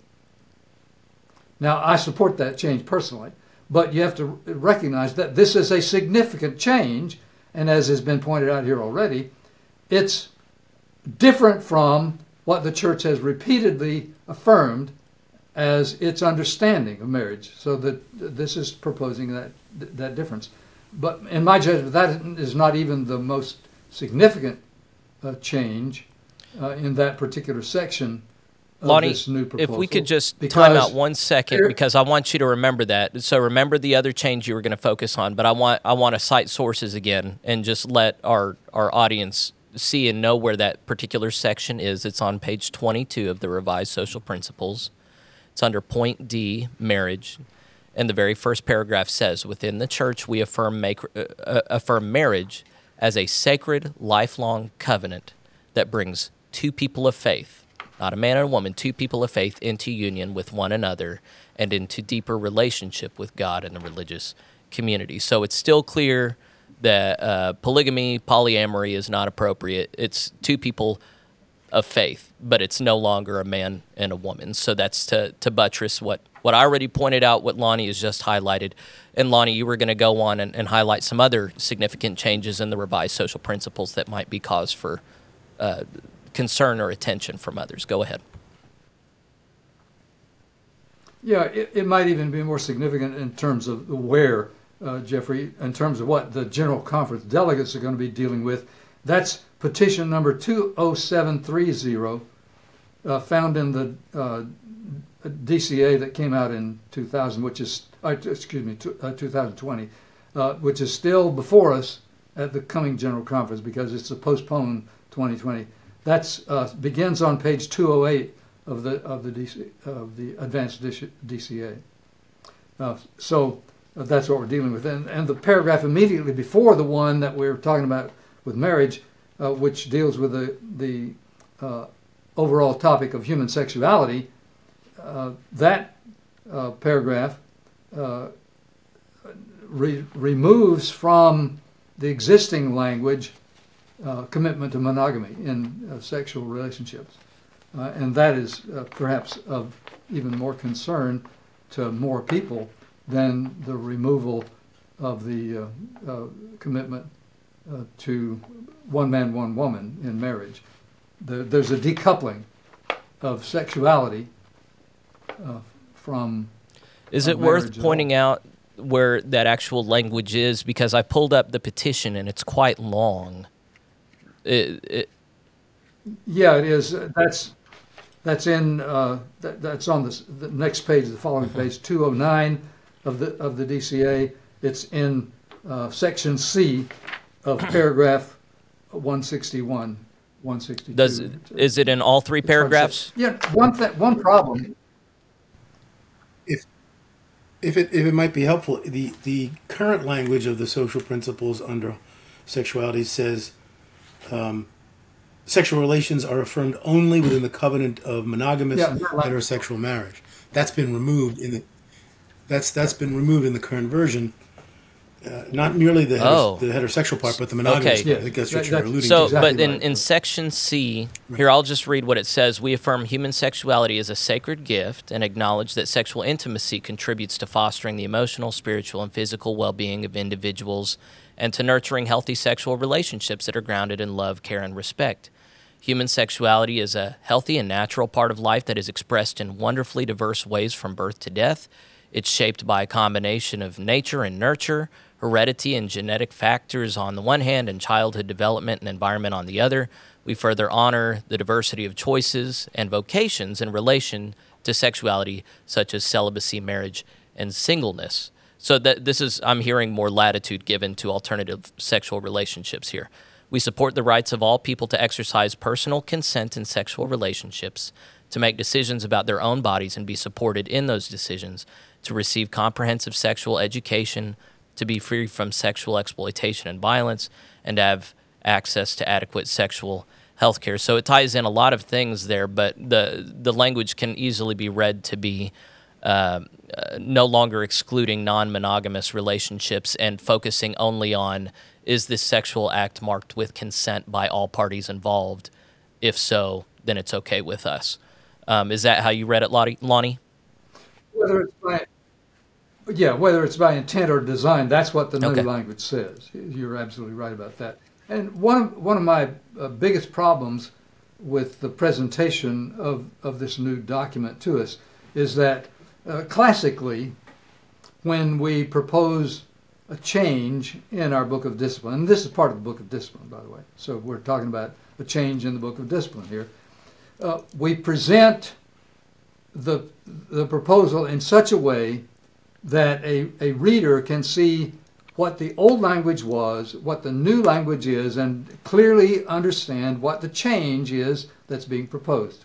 Now, I support that change personally, but you have to recognize that this is a significant change, and as has been pointed out here already, it's different from what the church has repeatedly affirmed as its understanding of marriage. So that this is proposing that that difference. But in my judgment, that is not even the most significant uh, change uh, in that particular section Lonnie, if we could just time out one second because I want you to remember that. So remember the other change you were going to focus on, but I want I want to cite sources again and just let our our audience see and know where that particular section is. It's on page 22 of the revised social principles. It's under point D, marriage. And the very first paragraph says, "Within the church, we affirm make, uh, uh, affirm marriage as a sacred, lifelong covenant that brings two people of faith, not a man and a woman, two people of faith into union with one another and into deeper relationship with God and the religious community." So it's still clear that uh, polygamy, polyamory is not appropriate. It's two people of faith, but it's no longer a man and a woman. So that's to, to buttress what, what I already pointed out, what Lonnie has just highlighted. And Lonnie, you were going to go on and, and, highlight some other significant changes in the revised social principles that might be cause for uh, concern or attention from others. Go ahead. Yeah, it, it might even be more significant in terms of where, uh, Jeffrey, in terms of what the General Conference delegates are going to be dealing with. That's petition number 20730, uh, found in the uh, DCA that came out in 2000, which is, uh, excuse me, t- uh, 2020, uh, which is still before us at the coming General Conference because it's a postponed 2020. That uh, begins on page 208 of the of the DC, of the Advanced DCA. so that's what we're dealing with, and, and the paragraph immediately before the one that we're talking about with marriage uh, which deals with the, the uh, overall topic of human sexuality, uh, that uh, paragraph uh, re- removes from the existing language uh, commitment to monogamy in sexual relationships. and that is perhaps of even more concern to more people than the removal of the commitment to one man, one woman in marriage. The, there's a decoupling of sexuality uh, from. Is it worth pointing out where that actual language is? Because I pulled up the petition and it's quite long. It, it, yeah, it is. That's that's in uh, that, that's on the, the next page, the following mm-hmm. page, 209 of the of the DCA. It's in uh, section C of paragraph 161, 162. Does is it in all three paragraphs? Yeah, one th- one problem. If if it if it might be helpful, the the current language of the social principles under sexuality says um, sexual relations are affirmed only within the covenant of monogamous Yeah, not like- heterosexual marriage. That's been removed in the that's that's been removed in the current version. Uh, not merely the, heter- Oh. the heterosexual part, but the monogamous Okay. part. I think that's what Yeah, you're alluding So, to. Exactly but in, right. in section C, here I'll just read what it says. We affirm human sexuality is a sacred gift and acknowledge that sexual intimacy contributes to fostering the emotional, spiritual, and physical well being of individuals and to nurturing healthy sexual relationships that are grounded in love, care, and respect. Human sexuality is a healthy and natural part of life that is expressed in wonderfully diverse ways from birth to death. It's shaped by a combination of nature and nurture, heredity and genetic factors on the one hand, and childhood development and environment on the other. We further honor the diversity of choices and vocations in relation to sexuality, such as celibacy, marriage, and singleness. So that this is, I'm hearing more latitude given to alternative sexual relationships here. We support the rights of all people to exercise personal consent in sexual relationships, to make decisions about their own bodies and be supported in those decisions, to receive comprehensive sexual education, to be free from sexual exploitation and violence, and to have access to adequate sexual health care. So it ties in a lot of things there, but the, the language can easily be read to be uh, uh, no longer excluding non monogamous relationships and focusing only on is this sexual act marked with consent by all parties involved? If so, then it's okay with us. Um, is that how you read it, Lottie, Lonnie? Whether it's by, yeah, whether it's by intent or design, that's what the new Okay. language says. You're absolutely right about that. And one of, one of my uh, biggest problems with the presentation of, of this new document to us is that uh, classically, when we propose a change in our book of discipline, and this is part of the book of discipline, by the way, so we're talking about a change in the book of discipline here, uh, we present the, the proposal in such a way that a, a reader can see what the old language was, what the new language is, and clearly understand what the change is that's being proposed.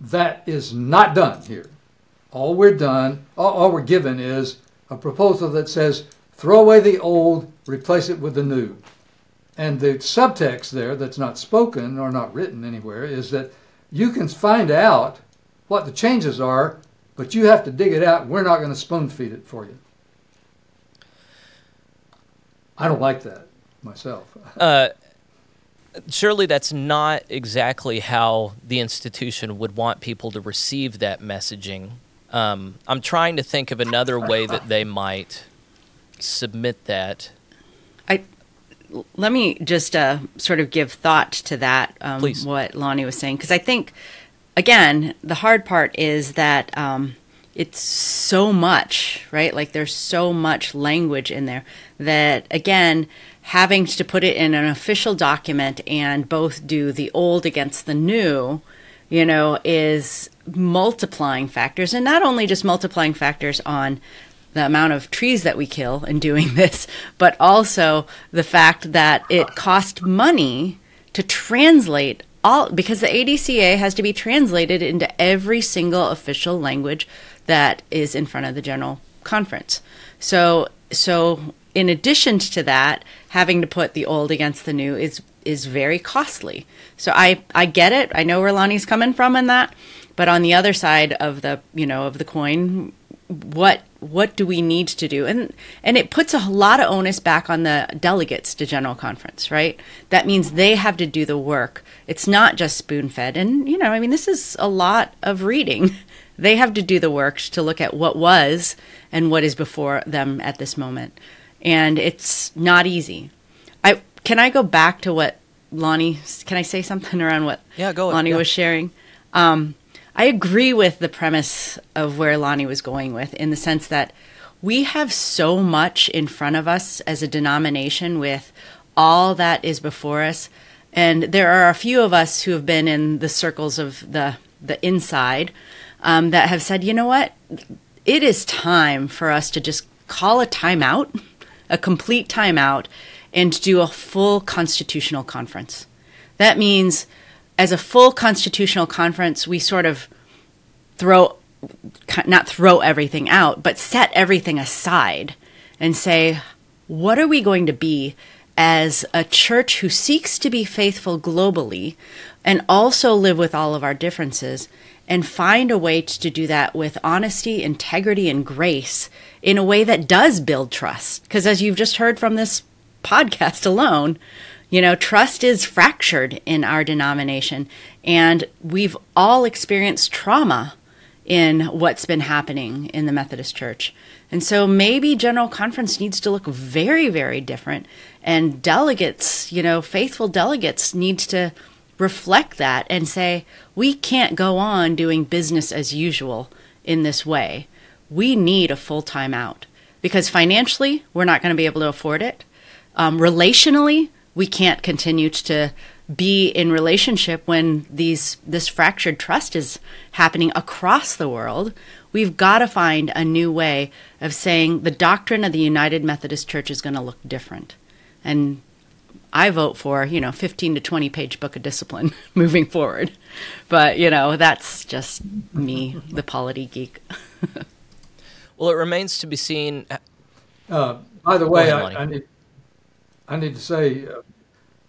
That is not done here. All we're done, all, all we're given is a proposal that says throw away the old, replace it with the new. And the subtext there that's not spoken or not written anywhere is that you can find out what the changes are, but you have to dig it out. We're not going to spoon feed it for you. I don't like that myself. Uh, surely that's not exactly how the institution would want people to receive that messaging. Um, I'm trying to think of another way that they might submit that. I let me just uh, sort of give thought to that. Um, Please. What Lonnie was saying, because I think again the hard part is that um, it's so much, right? Like there's so much language in there that again having to put it in an official document and both do the old against the new you know, is multiplying factors, and not only just multiplying factors on the amount of trees that we kill in doing this, but also the fact that it cost money to translate all because the ADCA has to be translated into every single official language that is in front of the general conference. So so in addition to that, having to put the old against the new is is very costly. So I I get it. I know where Lonnie's coming from in that, but on the other side of the you know of the coin, what what do we need to do? And and it puts a lot of onus back on the delegates to general conference, right? That means they have to do the work. It's not just spoon fed. And you know, I mean, this is a lot of reading. They have to do the work to look at what was and what is before them at this moment. And it's not easy. I can I go back to what Lonnie can I say something around what Yeah, go Lonnie yeah. was sharing? Um, I agree with the premise of where Lonnie was going with, in the sense that we have so much in front of us as a denomination with all that is before us. And there are a few of us who have been in the circles of the, the inside um, that have said, you know what? It is time for us to just call a timeout, a complete timeout, and do a full constitutional conference. That means, as a full constitutional conference, we sort of throw, not throw everything out, but set everything aside and say, what are we going to be as a church who seeks to be faithful globally and also live with all of our differences and find a way to do that with honesty, integrity, and grace in a way that does build trust. Because as you've just heard from this podcast alone, you know, trust is fractured in our denomination, and we've all experienced trauma in what's been happening in the Methodist Church. And so maybe General Conference needs to look very, very different. And delegates, you know, faithful delegates need to reflect that and say, we can't go on doing business as usual in this way. We need a full time out because financially, we're not going to be able to afford it. Um, relationally, we can't continue to be in relationship when these this fractured trust is happening across the world we've got to find a new way of saying the doctrine of the united methodist church is going to look different and i vote for you know 15 to 20 page book of discipline moving forward but you know that's just me the polity geek well it remains to be seen uh, by the way ahead, I, I, need I need to say uh,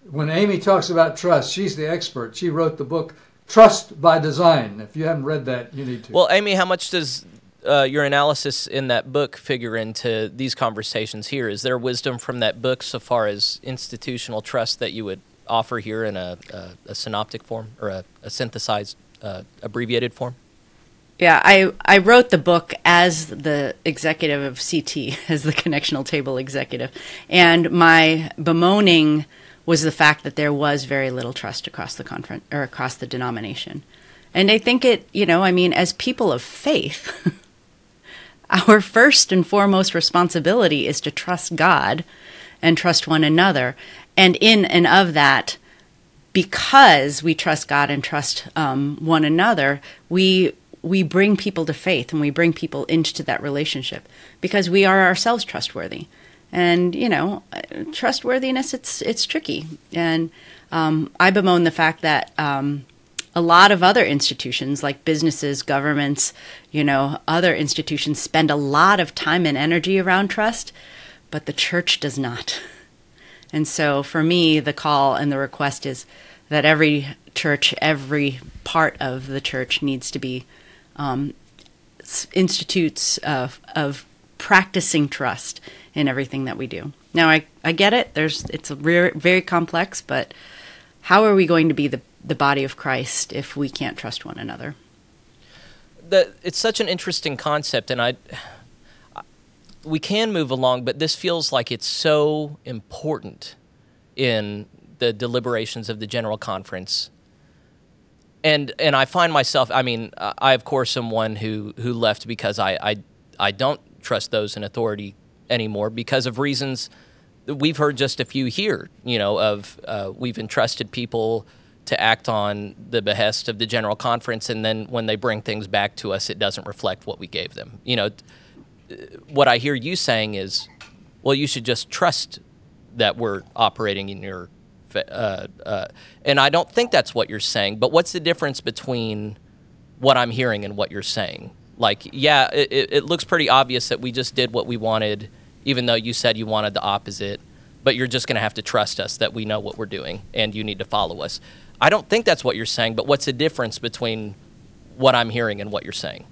when Amy talks about trust, she's the expert. She wrote the book Trust by Design. If you haven't read that, you need to. Well, Amy, how much does uh, your analysis in that book figure into these conversations here? Is there wisdom from that book so far as institutional trust that you would offer here in a, a, a synoptic form or a, a synthesized, uh, abbreviated form? Yeah, I, I wrote the book as the executive of CT, as the connectional table executive. And my bemoaning was the fact that there was very little trust across the conference or across the denomination. And I think it, you know, I mean, as people of faith, our first and foremost responsibility is to trust God and trust one another. And in and of that, because we trust God and trust um, one another, we we bring people to faith and we bring people into that relationship because we are ourselves trustworthy and you know trustworthiness it's it's tricky and um, i bemoan the fact that um, a lot of other institutions like businesses governments you know other institutions spend a lot of time and energy around trust but the church does not and so for me the call and the request is that every church every part of the church needs to be um, institutes of, of practicing trust in everything that we do. Now, I, I get it. There's it's very, very complex, but how are we going to be the, the body of Christ if we can't trust one another? The, it's such an interesting concept, and I, we can move along, but this feels like it's so important in the deliberations of the General Conference. And and I find myself, I mean, I of course am one who who left because I I, I don't trust those in authority anymore because of reasons we've heard just a few here. You know, of uh, we've entrusted people to act on the behest of the general conference, and then when they bring things back to us, it doesn't reflect what we gave them. You know, what I hear you saying is, well, you should just trust that we're operating in your. Uh, uh, and I don't think that's what you're saying. But what's the difference between what I'm hearing and what you're saying? Like, yeah, it, it looks pretty obvious that we just did what we wanted even though you said you wanted the opposite. But you're just going to have to trust us that we know what we're doing and you need to follow us. I don't think that's what you're saying, but what's the difference between what I'm hearing and what you're saying?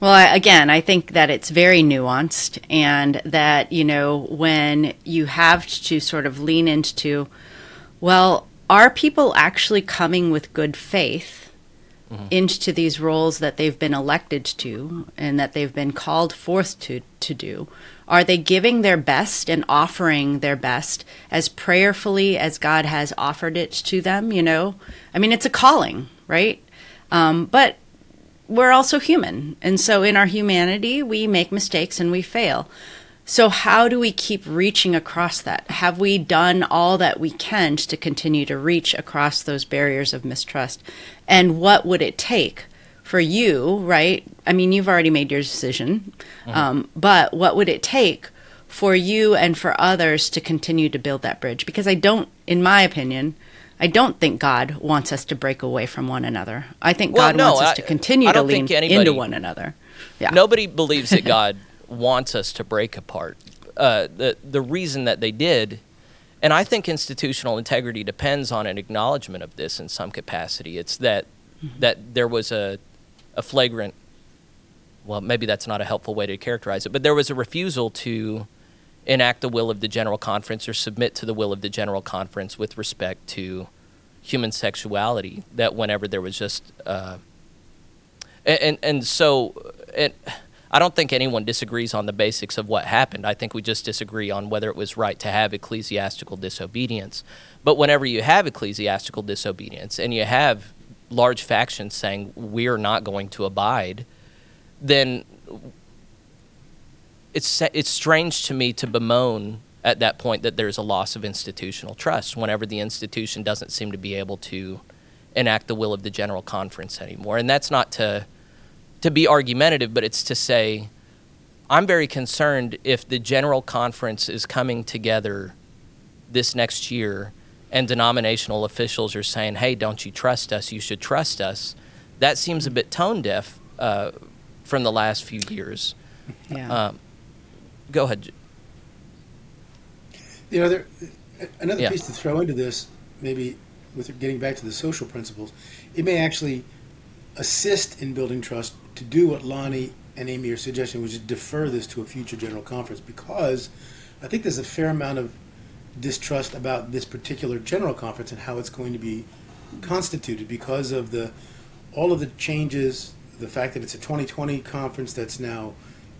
Well, I, again, I think that it's very nuanced, and that, you know, when you have to sort of lean into, well, are people actually coming with good faith mm-hmm. into these roles that they've been elected to and that they've been called forth to to do? Are they giving their best and offering their best as prayerfully as God has offered it to them? You know, I mean, it's a calling, right? Um, but we're also human. And so in our humanity, we make mistakes and we fail. So, how do we keep reaching across that? Have we done all that we can to continue to reach across those barriers of mistrust? And what would it take for you, right? I mean, you've already made your decision, mm-hmm. um, but what would it take for you and for others to continue to build that bridge? Because I don't, in my opinion, I don't think God wants us to break away from one another. I think well, God no, wants us I, to continue to lean anybody, into one another. Yeah. Nobody believes that God wants us to break apart. uh, the the reason that they did, and I think institutional integrity depends on an acknowledgement of this in some capacity. It's that that there was a a flagrant. Well, maybe that's not a helpful way to characterize it, but there was a refusal to enact the will of the general conference or submit to the will of the general conference with respect to human sexuality. That whenever there was just uh, and, and so I don't think anyone disagrees on the basics of what happened. I think we just disagree on whether it was right to have ecclesiastical disobedience. But whenever you have ecclesiastical disobedience and you have large factions saying we are not going to abide, then it's it's strange to me to bemoan at that point that there's a loss of institutional trust whenever the institution doesn't seem to be able to enact the will of the general conference anymore. And that's not to to be argumentative, but it's to say I'm very concerned if the general conference is coming together this next year and denominational officials are saying, "Hey, don't you trust us? You should trust us." That seems a bit tone deaf uh, from the last few years. Yeah. Um, go ahead. You know, there, another Yeah. piece to throw into this, maybe with getting back to the social principles, it may actually assist in building trust to do what Lonnie and Amy are suggesting, which is defer this to a future general conference, because I think there's a fair amount of distrust about this particular general conference and how it's going to be constituted because of the all of the changes, the fact that it's a 2020 conference that's now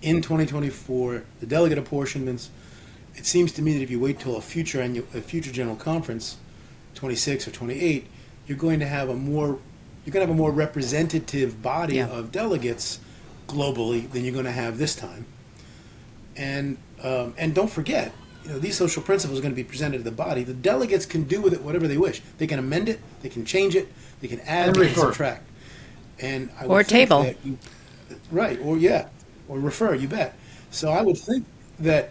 in 2024, the delegate apportionments. It seems to me that if you wait till a future annual, a future general conference, 26 or 28, you're going to have a more you're going to have a more representative body Yeah. of delegates globally than you're going to have this time. And um, and don't forget, you know, these social principles are going to be presented to the body. The delegates can do with it whatever they wish. They can amend it, they can change it, they can add, And they can subtract. And I Or would think table. that you- right? Or yeah, or refer. You bet. So I would think that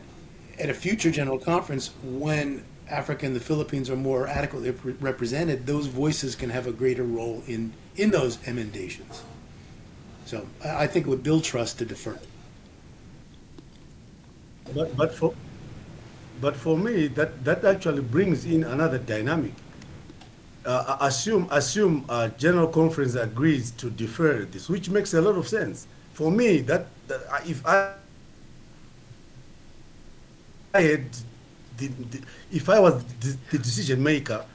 at a future general conference, when Africa and the Philippines are more adequately represented, those voices can have a greater role in in those emendations. So I, I think it would build trust to defer. But, but for but for me, that, that actually brings in another dynamic. Uh, assume assume uh, general conference agrees to defer this, which makes a lot of sense. For me, that, that if I I had the, the, if I was the, the decision maker,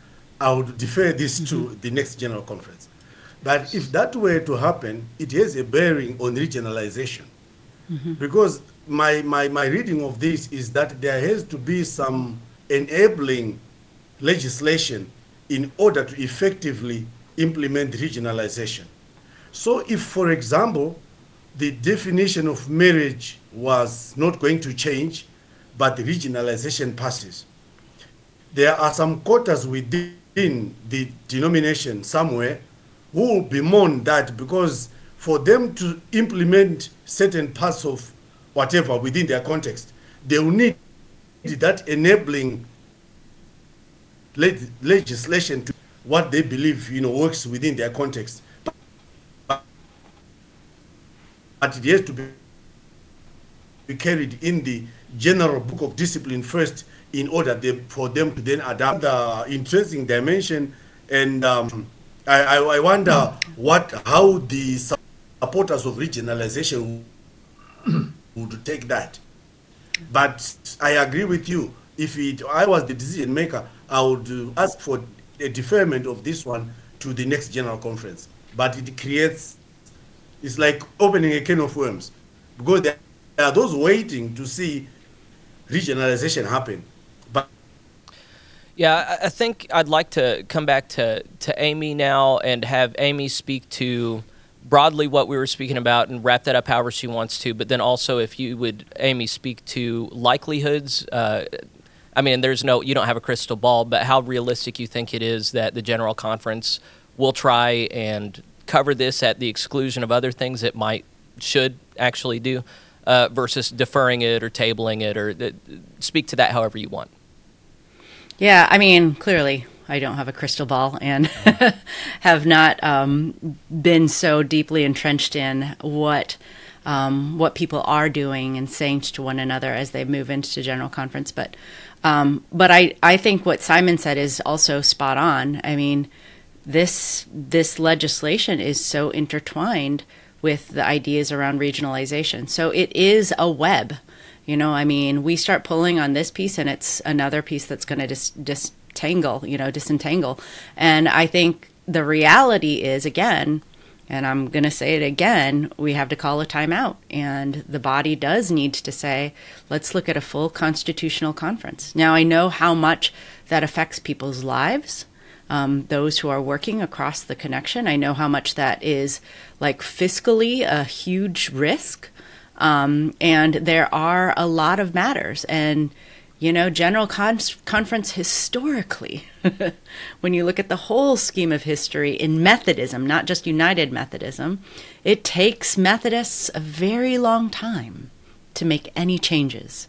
I would defer this to the next general conference. But if that were to happen, it has a bearing on regionalization. Because my, my, my reading of this is that there has to be some enabling legislation in order to effectively implement regionalization. So, if, for example, the definition of marriage was not going to change, but the regionalization passes, there are some quotas within the denomination somewhere who will bemoan that because for them to implement certain parts of whatever within their context, they will need that enabling leg- legislation to what they believe you know works within their context. But it has to be be carried in the general book of discipline first in order they, for them to then adapt the interesting dimension and um, I, I, I wonder what how the supporters of regionalization would take that. But I agree with you. If it I was the decision maker I would uh, ask for a deferment of this one to the next general conference. But it creates it's like opening a can of worms. Because there are those waiting to see regionalization happen. But Yeah, I, I think I'd like to come back to, to Amy now and have Amy speak to broadly what we were speaking about and wrap that up however she wants to. But then also, if you would, Amy, speak to likelihoods. Uh, I mean, there's no, you don't have a crystal ball, but how realistic you think it is that the General Conference will try and cover this at the exclusion of other things it might, should actually do, uh, versus deferring it or tabling it, or uh, speak to that however you want. Yeah, I mean, clearly, I don't have a crystal ball and have not um, been so deeply entrenched in what um, what people are doing and saying to one another as they move into general conference. But um, but I, I think what Simon said is also spot on. I mean, this this legislation is so intertwined with the ideas around regionalization. So it is a web. You know, I mean, we start pulling on this piece and it's another piece that's going to dis- disentangle, you know, disentangle. And I think the reality is, again, and I'm going to say it again, we have to call a timeout. And the body does need to say, let's look at a full constitutional conference. Now, I know how much that affects people's lives um, those who are working across the connection. I know how much that is like fiscally a huge risk. Um, and there are a lot of matters. And, you know, General Con- Conference historically, when you look at the whole scheme of history in Methodism, not just United Methodism, it takes Methodists a very long time to make any changes.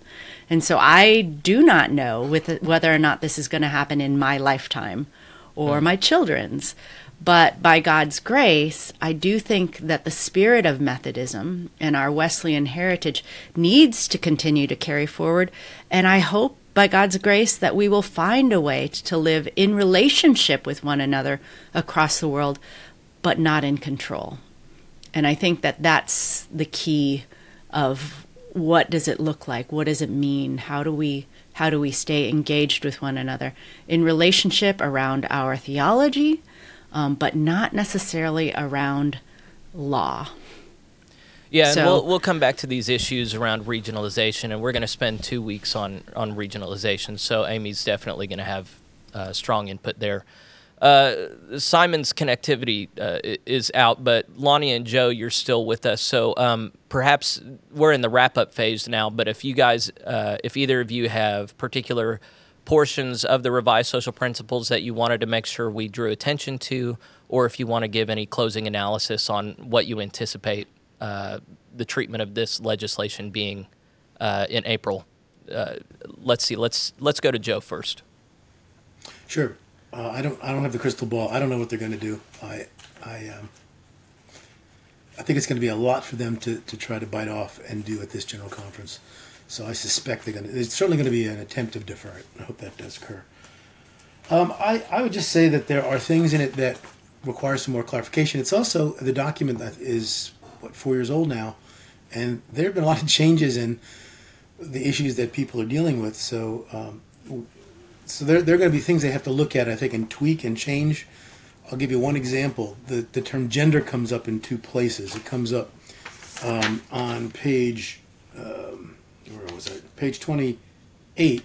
And so I do not know with whether or not this is going to happen in my lifetime or hmm. my children's. But by God's grace, I do think that the spirit of Methodism and our Wesleyan heritage needs to continue to carry forward. And I hope by God's grace that we will find a way to live in relationship with one another across the world, but not in control. And I think that that's the key of what does it look like? What does it mean? How do we how do we stay engaged with one another in relationship around our theology, um, but not necessarily around law? Yeah, so, and we'll we'll come back to these issues around regionalization, and we're going to spend two weeks on on regionalization. So Amy's definitely going to have uh, strong input there. Uh, Simon's connectivity uh, is out, but Lonnie and Joe, you're still with us. So um, perhaps we're in the wrap up phase now. But if you guys, uh, if either of you have particular portions of the revised social principles that you wanted to make sure we drew attention to, or if you want to give any closing analysis on what you anticipate uh, the treatment of this legislation being uh, in April, let's see. Let's let's go to Joe first. Sure. Uh, I don't. I don't have the crystal ball. I don't know what they're going to do. I. I. Um, I think it's going to be a lot for them to, to try to bite off and do at this general conference. So I suspect they're going to. It's certainly going to be an attempt to defer it. I hope that does occur. Um, I I would just say that there are things in it that require some more clarification. It's also the document that is what four years old now, and there have been a lot of changes in the issues that people are dealing with. So um, so there, there are going to be things they have to look at, I think, and tweak and change. I'll give you one example. The, the term gender comes up in two places. It comes up um, on page, um, where was it? Page 28.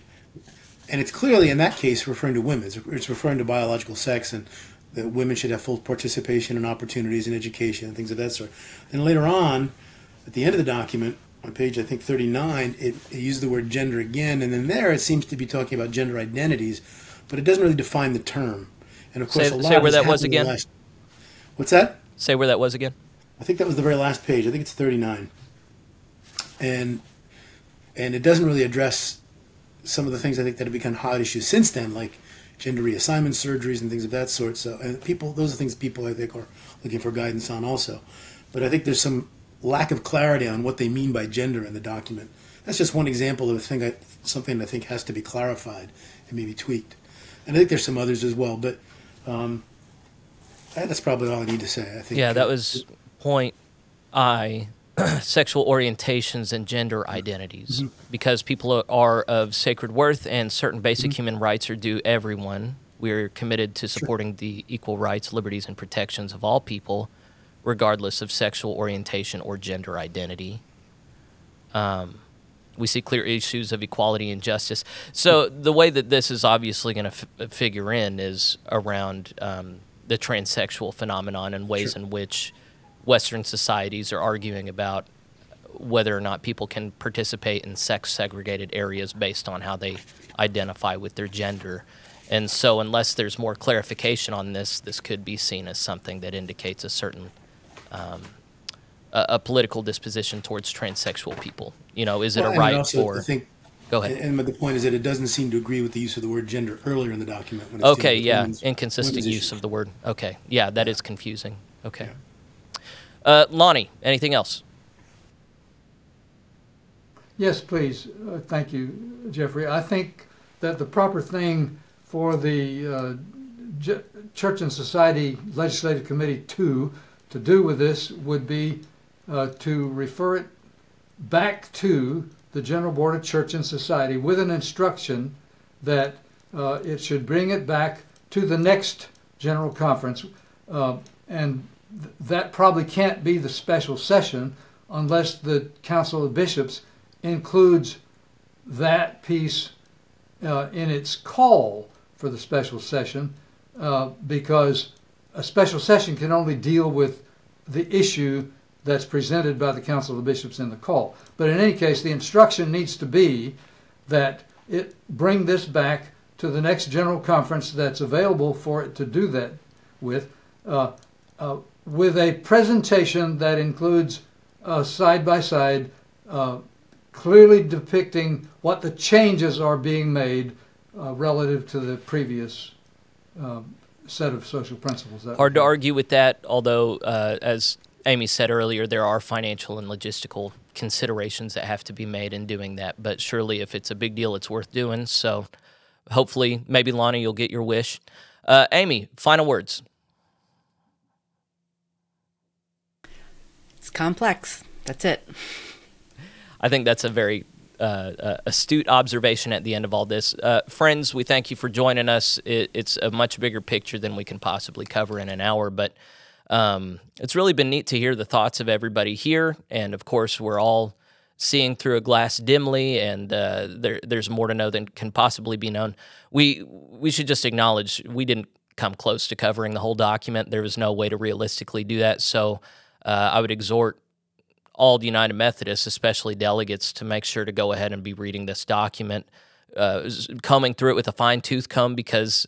And it's clearly, in that case, referring to women. It's, it's referring to biological sex and that women should have full participation and opportunities in education and things of that sort. And later on, at the end of the document, on page I think 39, it, it uses the word gender again, and then there it seems to be talking about gender identities, but it doesn't really define the term. And of course, say, a lot say where that was again. Last, what's that? Say where that was again. I think that was the very last page. I think it's 39, and and it doesn't really address some of the things I think that have become hot issues since then, like gender reassignment surgeries and things of that sort. So, and people, those are things people I think are looking for guidance on also. But I think there's some lack of clarity on what they mean by gender in the document. That's just one example of a thing I, something I think has to be clarified and maybe tweaked. And I think there's some others as well, but um, that's probably all I need to say. I think. Yeah, that was point I. sexual orientations and gender identities, mm-hmm. because people are of sacred worth and certain basic mm-hmm. human rights are due everyone. We're committed to supporting sure. the equal rights, liberties, and protections of all people regardless of sexual orientation or gender identity. Um, we see clear issues of equality and justice. So the way that this is obviously going to f- figure in is around um, the transsexual phenomenon and ways sure. in which Western societies are arguing about whether or not people can participate in sex segregated areas based on how they identify with their gender. And so, unless there's more clarification on this, this could be seen as something that indicates a certain um, a, a, political disposition towards transsexual people? You know, is it well, a right for? I think, Go ahead. And, and the point is that it doesn't seem to agree with the use of the word gender earlier in the document. When okay, yeah, women's, inconsistent women's use issues. of the word. Okay, yeah, that yeah. is confusing. Okay, yeah. Uh, Lonnie, anything else? Yes, please. Uh, thank you, Jeffrey. I think that the proper thing for the uh, J- Church and Society Legislative Committee two to do with this would be uh, to refer it back to the General Board of Church and Society with an instruction that uh, it should bring it back to the next General Conference. Uh, and th- that probably can't be the special session unless the Council of Bishops includes that piece uh, in its call for the special session uh, because a special session can only deal with the issue that's presented by the Council of Bishops in the call. But in any case, the instruction needs to be that it bring this back to the next general conference that's available for it to do that with, uh, uh, with a presentation that includes side by side, clearly depicting what the changes are being made uh, relative to the previous um, set of social principles. That Hard to argue with that, although, uh, as Amy said earlier, there are financial and logistical considerations that have to be made in doing that. But surely, if it's a big deal, it's worth doing. So, hopefully, maybe Lonnie, you'll get your wish. Uh, Amy, final words. It's complex. That's it. I think that's a very uh, uh, astute observation at the end of all this. Uh, friends, we thank you for joining us. It, it's a much bigger picture than we can possibly cover in an hour, but um, it's really been neat to hear the thoughts of everybody here. And of course, we're all seeing through a glass dimly, and uh, there, there's more to know than can possibly be known. We we should just acknowledge we didn't come close to covering the whole document. There was no way to realistically do that. So uh, I would exhort all the United Methodists, especially delegates, to make sure to go ahead and be reading this document, uh, combing through it with a fine tooth comb because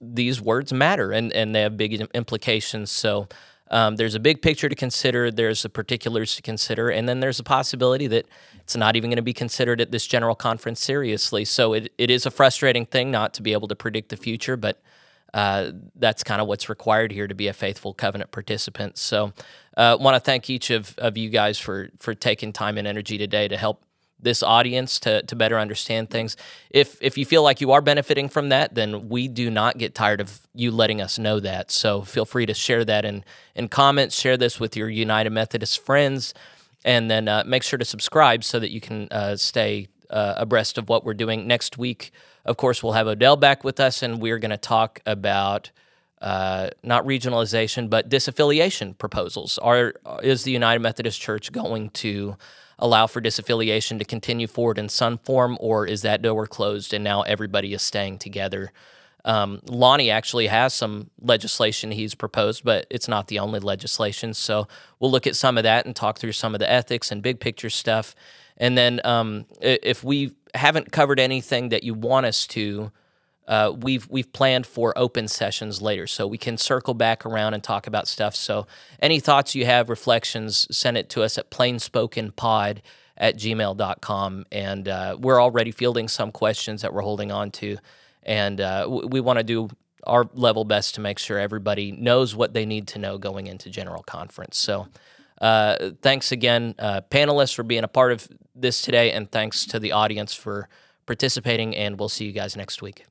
these words matter and, and they have big implications. So um, there's a big picture to consider, there's the particulars to consider, and then there's a possibility that it's not even going to be considered at this general conference seriously. So it, it is a frustrating thing not to be able to predict the future, but uh, that's kind of what's required here to be a faithful covenant participant. So, uh, want to thank each of, of you guys for for taking time and energy today to help this audience to, to better understand things. If if you feel like you are benefiting from that, then we do not get tired of you letting us know that. So feel free to share that in in comments. Share this with your United Methodist friends, and then uh, make sure to subscribe so that you can uh, stay uh, abreast of what we're doing next week. Of course, we'll have Odell back with us, and we're going to talk about uh, not regionalization, but disaffiliation proposals. Are is the United Methodist Church going to allow for disaffiliation to continue forward in some form, or is that door closed and now everybody is staying together? Um, Lonnie actually has some legislation he's proposed, but it's not the only legislation. So we'll look at some of that and talk through some of the ethics and big picture stuff. And then um, if we haven't covered anything that you want us to, uh, we've we've planned for open sessions later, so we can circle back around and talk about stuff. So any thoughts you have, reflections, send it to us at plainspokenpod at gmail.com. And uh, we're already fielding some questions that we're holding on to. And uh, we want to do our level best to make sure everybody knows what they need to know going into general conference. So uh, thanks again, uh, panelists, for being a part of this today, and thanks to the audience for participating. And we'll see you guys next week.